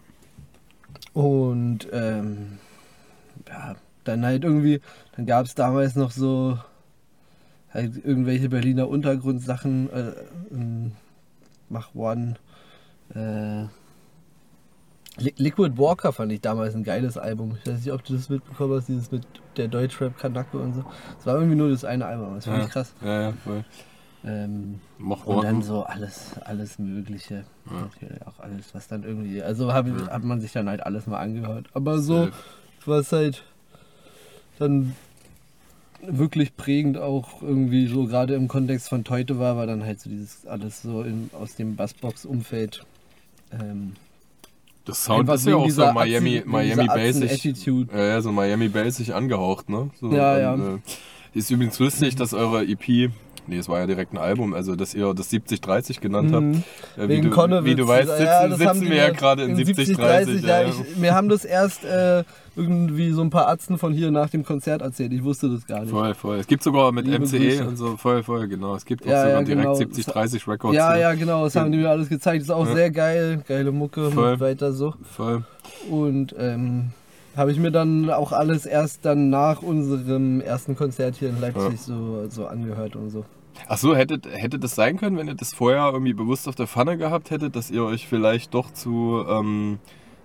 Und ähm, ja, dann halt irgendwie, dann gab es damals noch so halt irgendwelche Berliner Untergrundsachen, äh, ähm, Mach One, äh, Liquid Walker fand ich damals ein geiles Album. Ich weiß nicht, ob du das mitbekommen hast, dieses mit der Deutschrap Kanake und so. Es war irgendwie nur das eine Album, das fand Ja. ich krass. Ja, ja, voll. Ähm, Und dann so alles, alles Mögliche. Ja. Auch alles, was dann irgendwie. Also hab, Ja. hat man sich dann halt alles mal angehört. Aber so, was halt dann wirklich prägend auch irgendwie so gerade im Kontext von Teute war, war dann halt so dieses alles so in, aus dem Bassbox-Umfeld. Ähm, Das Sound ist ja auch so Miami, Atzen- Miami Basic. Ja, ja, so Miami Basic angehaucht, ne? So, Ja, ja. Äh, ist übrigens lustig, dass eure EP, nee, es war ja direkt ein Album, also dass ihr das 7030 genannt habt. Mhm. Äh, wie, Wegen du, Konnewitz. wie du weißt, sitzen, Ja, sitzen wir ja gerade in 7030. ja, ja. mir haben das erst äh, irgendwie so ein paar Atzen von hier nach dem Konzert erzählt. Ich wusste das gar nicht. Voll, voll. Es gibt sogar mit Liebe MCE Grüße. und so, voll, voll, genau. Es gibt auch Ja, sogar ja, direkt genau. 7030 Records. Ja, ja, genau, das haben die mir alles gezeigt. Ist auch Ja. sehr geil, geile Mucke, Voll. weiter so. Voll. Und ähm, habe ich mir dann auch alles erst dann nach unserem ersten Konzert hier in Leipzig so, so angehört und so. Ach so, hätte, hätte das sein können, wenn ihr das vorher irgendwie bewusst auf der Pfanne gehabt hättet, dass ihr euch vielleicht doch zu ähm,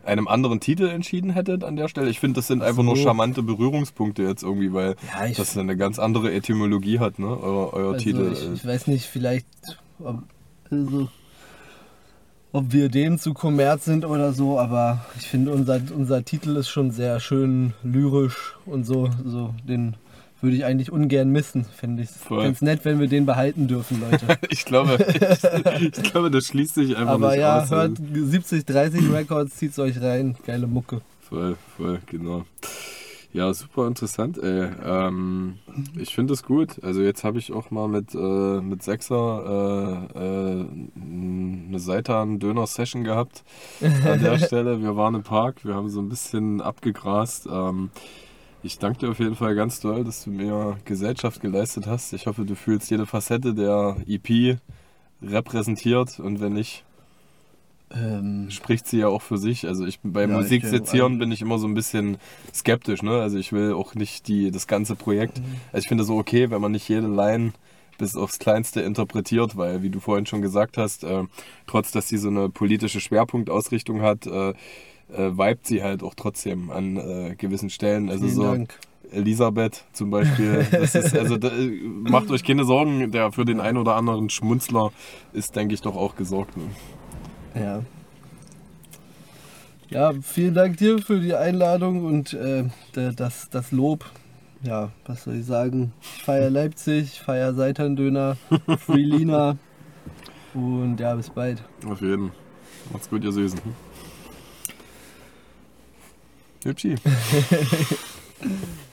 einem anderen Titel entschieden hättet an der Stelle? Ich finde, das sind Ach einfach nur charmante Berührungspunkte jetzt irgendwie, weil Ja, ich, das eine ganz andere Etymologie hat, ne? Euer, euer also Titel. ich, ich weiß nicht, vielleicht ob, also, ob wir dem zu Kommerz sind oder so, aber ich finde unser, unser Titel ist schon sehr schön lyrisch und so. so den würde ich eigentlich ungern missen, finde ich. Voll. Ganz nett, wenn wir den behalten dürfen, Leute. Ich glaube, ich, ich glaube, das schließt sich einfach Aber nicht ja, aus. hört 70, 30 Records, zieht's euch rein. Geile Mucke. Voll, voll, genau. Ja, super interessant, ey. Ähm, ich finde es gut. Also jetzt habe ich auch mal mit, äh, mit Sechser äh, äh, eine Seitan-Döner-Session gehabt an der Stelle. Wir waren im Park, wir haben so ein bisschen abgegrast. Ähm, ich danke dir auf jeden Fall ganz doll, dass du mir Gesellschaft geleistet hast. Ich hoffe, du fühlst jede Facette der EP repräsentiert und wenn nicht, Ähm, spricht sie ja auch für sich. Also ich bei Ja, Musik sezieren bin ich immer so ein bisschen skeptisch, ne? Also ich will auch nicht die das ganze Projekt. Mhm. Also ich finde so okay, wenn man nicht jede Line bis aufs Kleinste interpretiert, weil wie du vorhin schon gesagt hast, äh, trotz dass sie so eine politische Schwerpunktausrichtung hat, äh, äh, vibet sie halt auch trotzdem an äh, gewissen Stellen. Also vielen so Dank. Elisabeth zum Beispiel. Das ist, also da, äh, macht euch keine Sorgen, der für den einen oder anderen Schmunzler ist, denke ich, doch auch gesorgt. Ne? Ja. Ja, vielen Dank dir für die Einladung und äh, das, das Lob. Ja, was soll ich sagen? Ich feier Leipzig, feier Seitan-Döner, Freelina und ja, bis bald. Auf jeden. Macht's gut, ihr Süßen. Hübschi.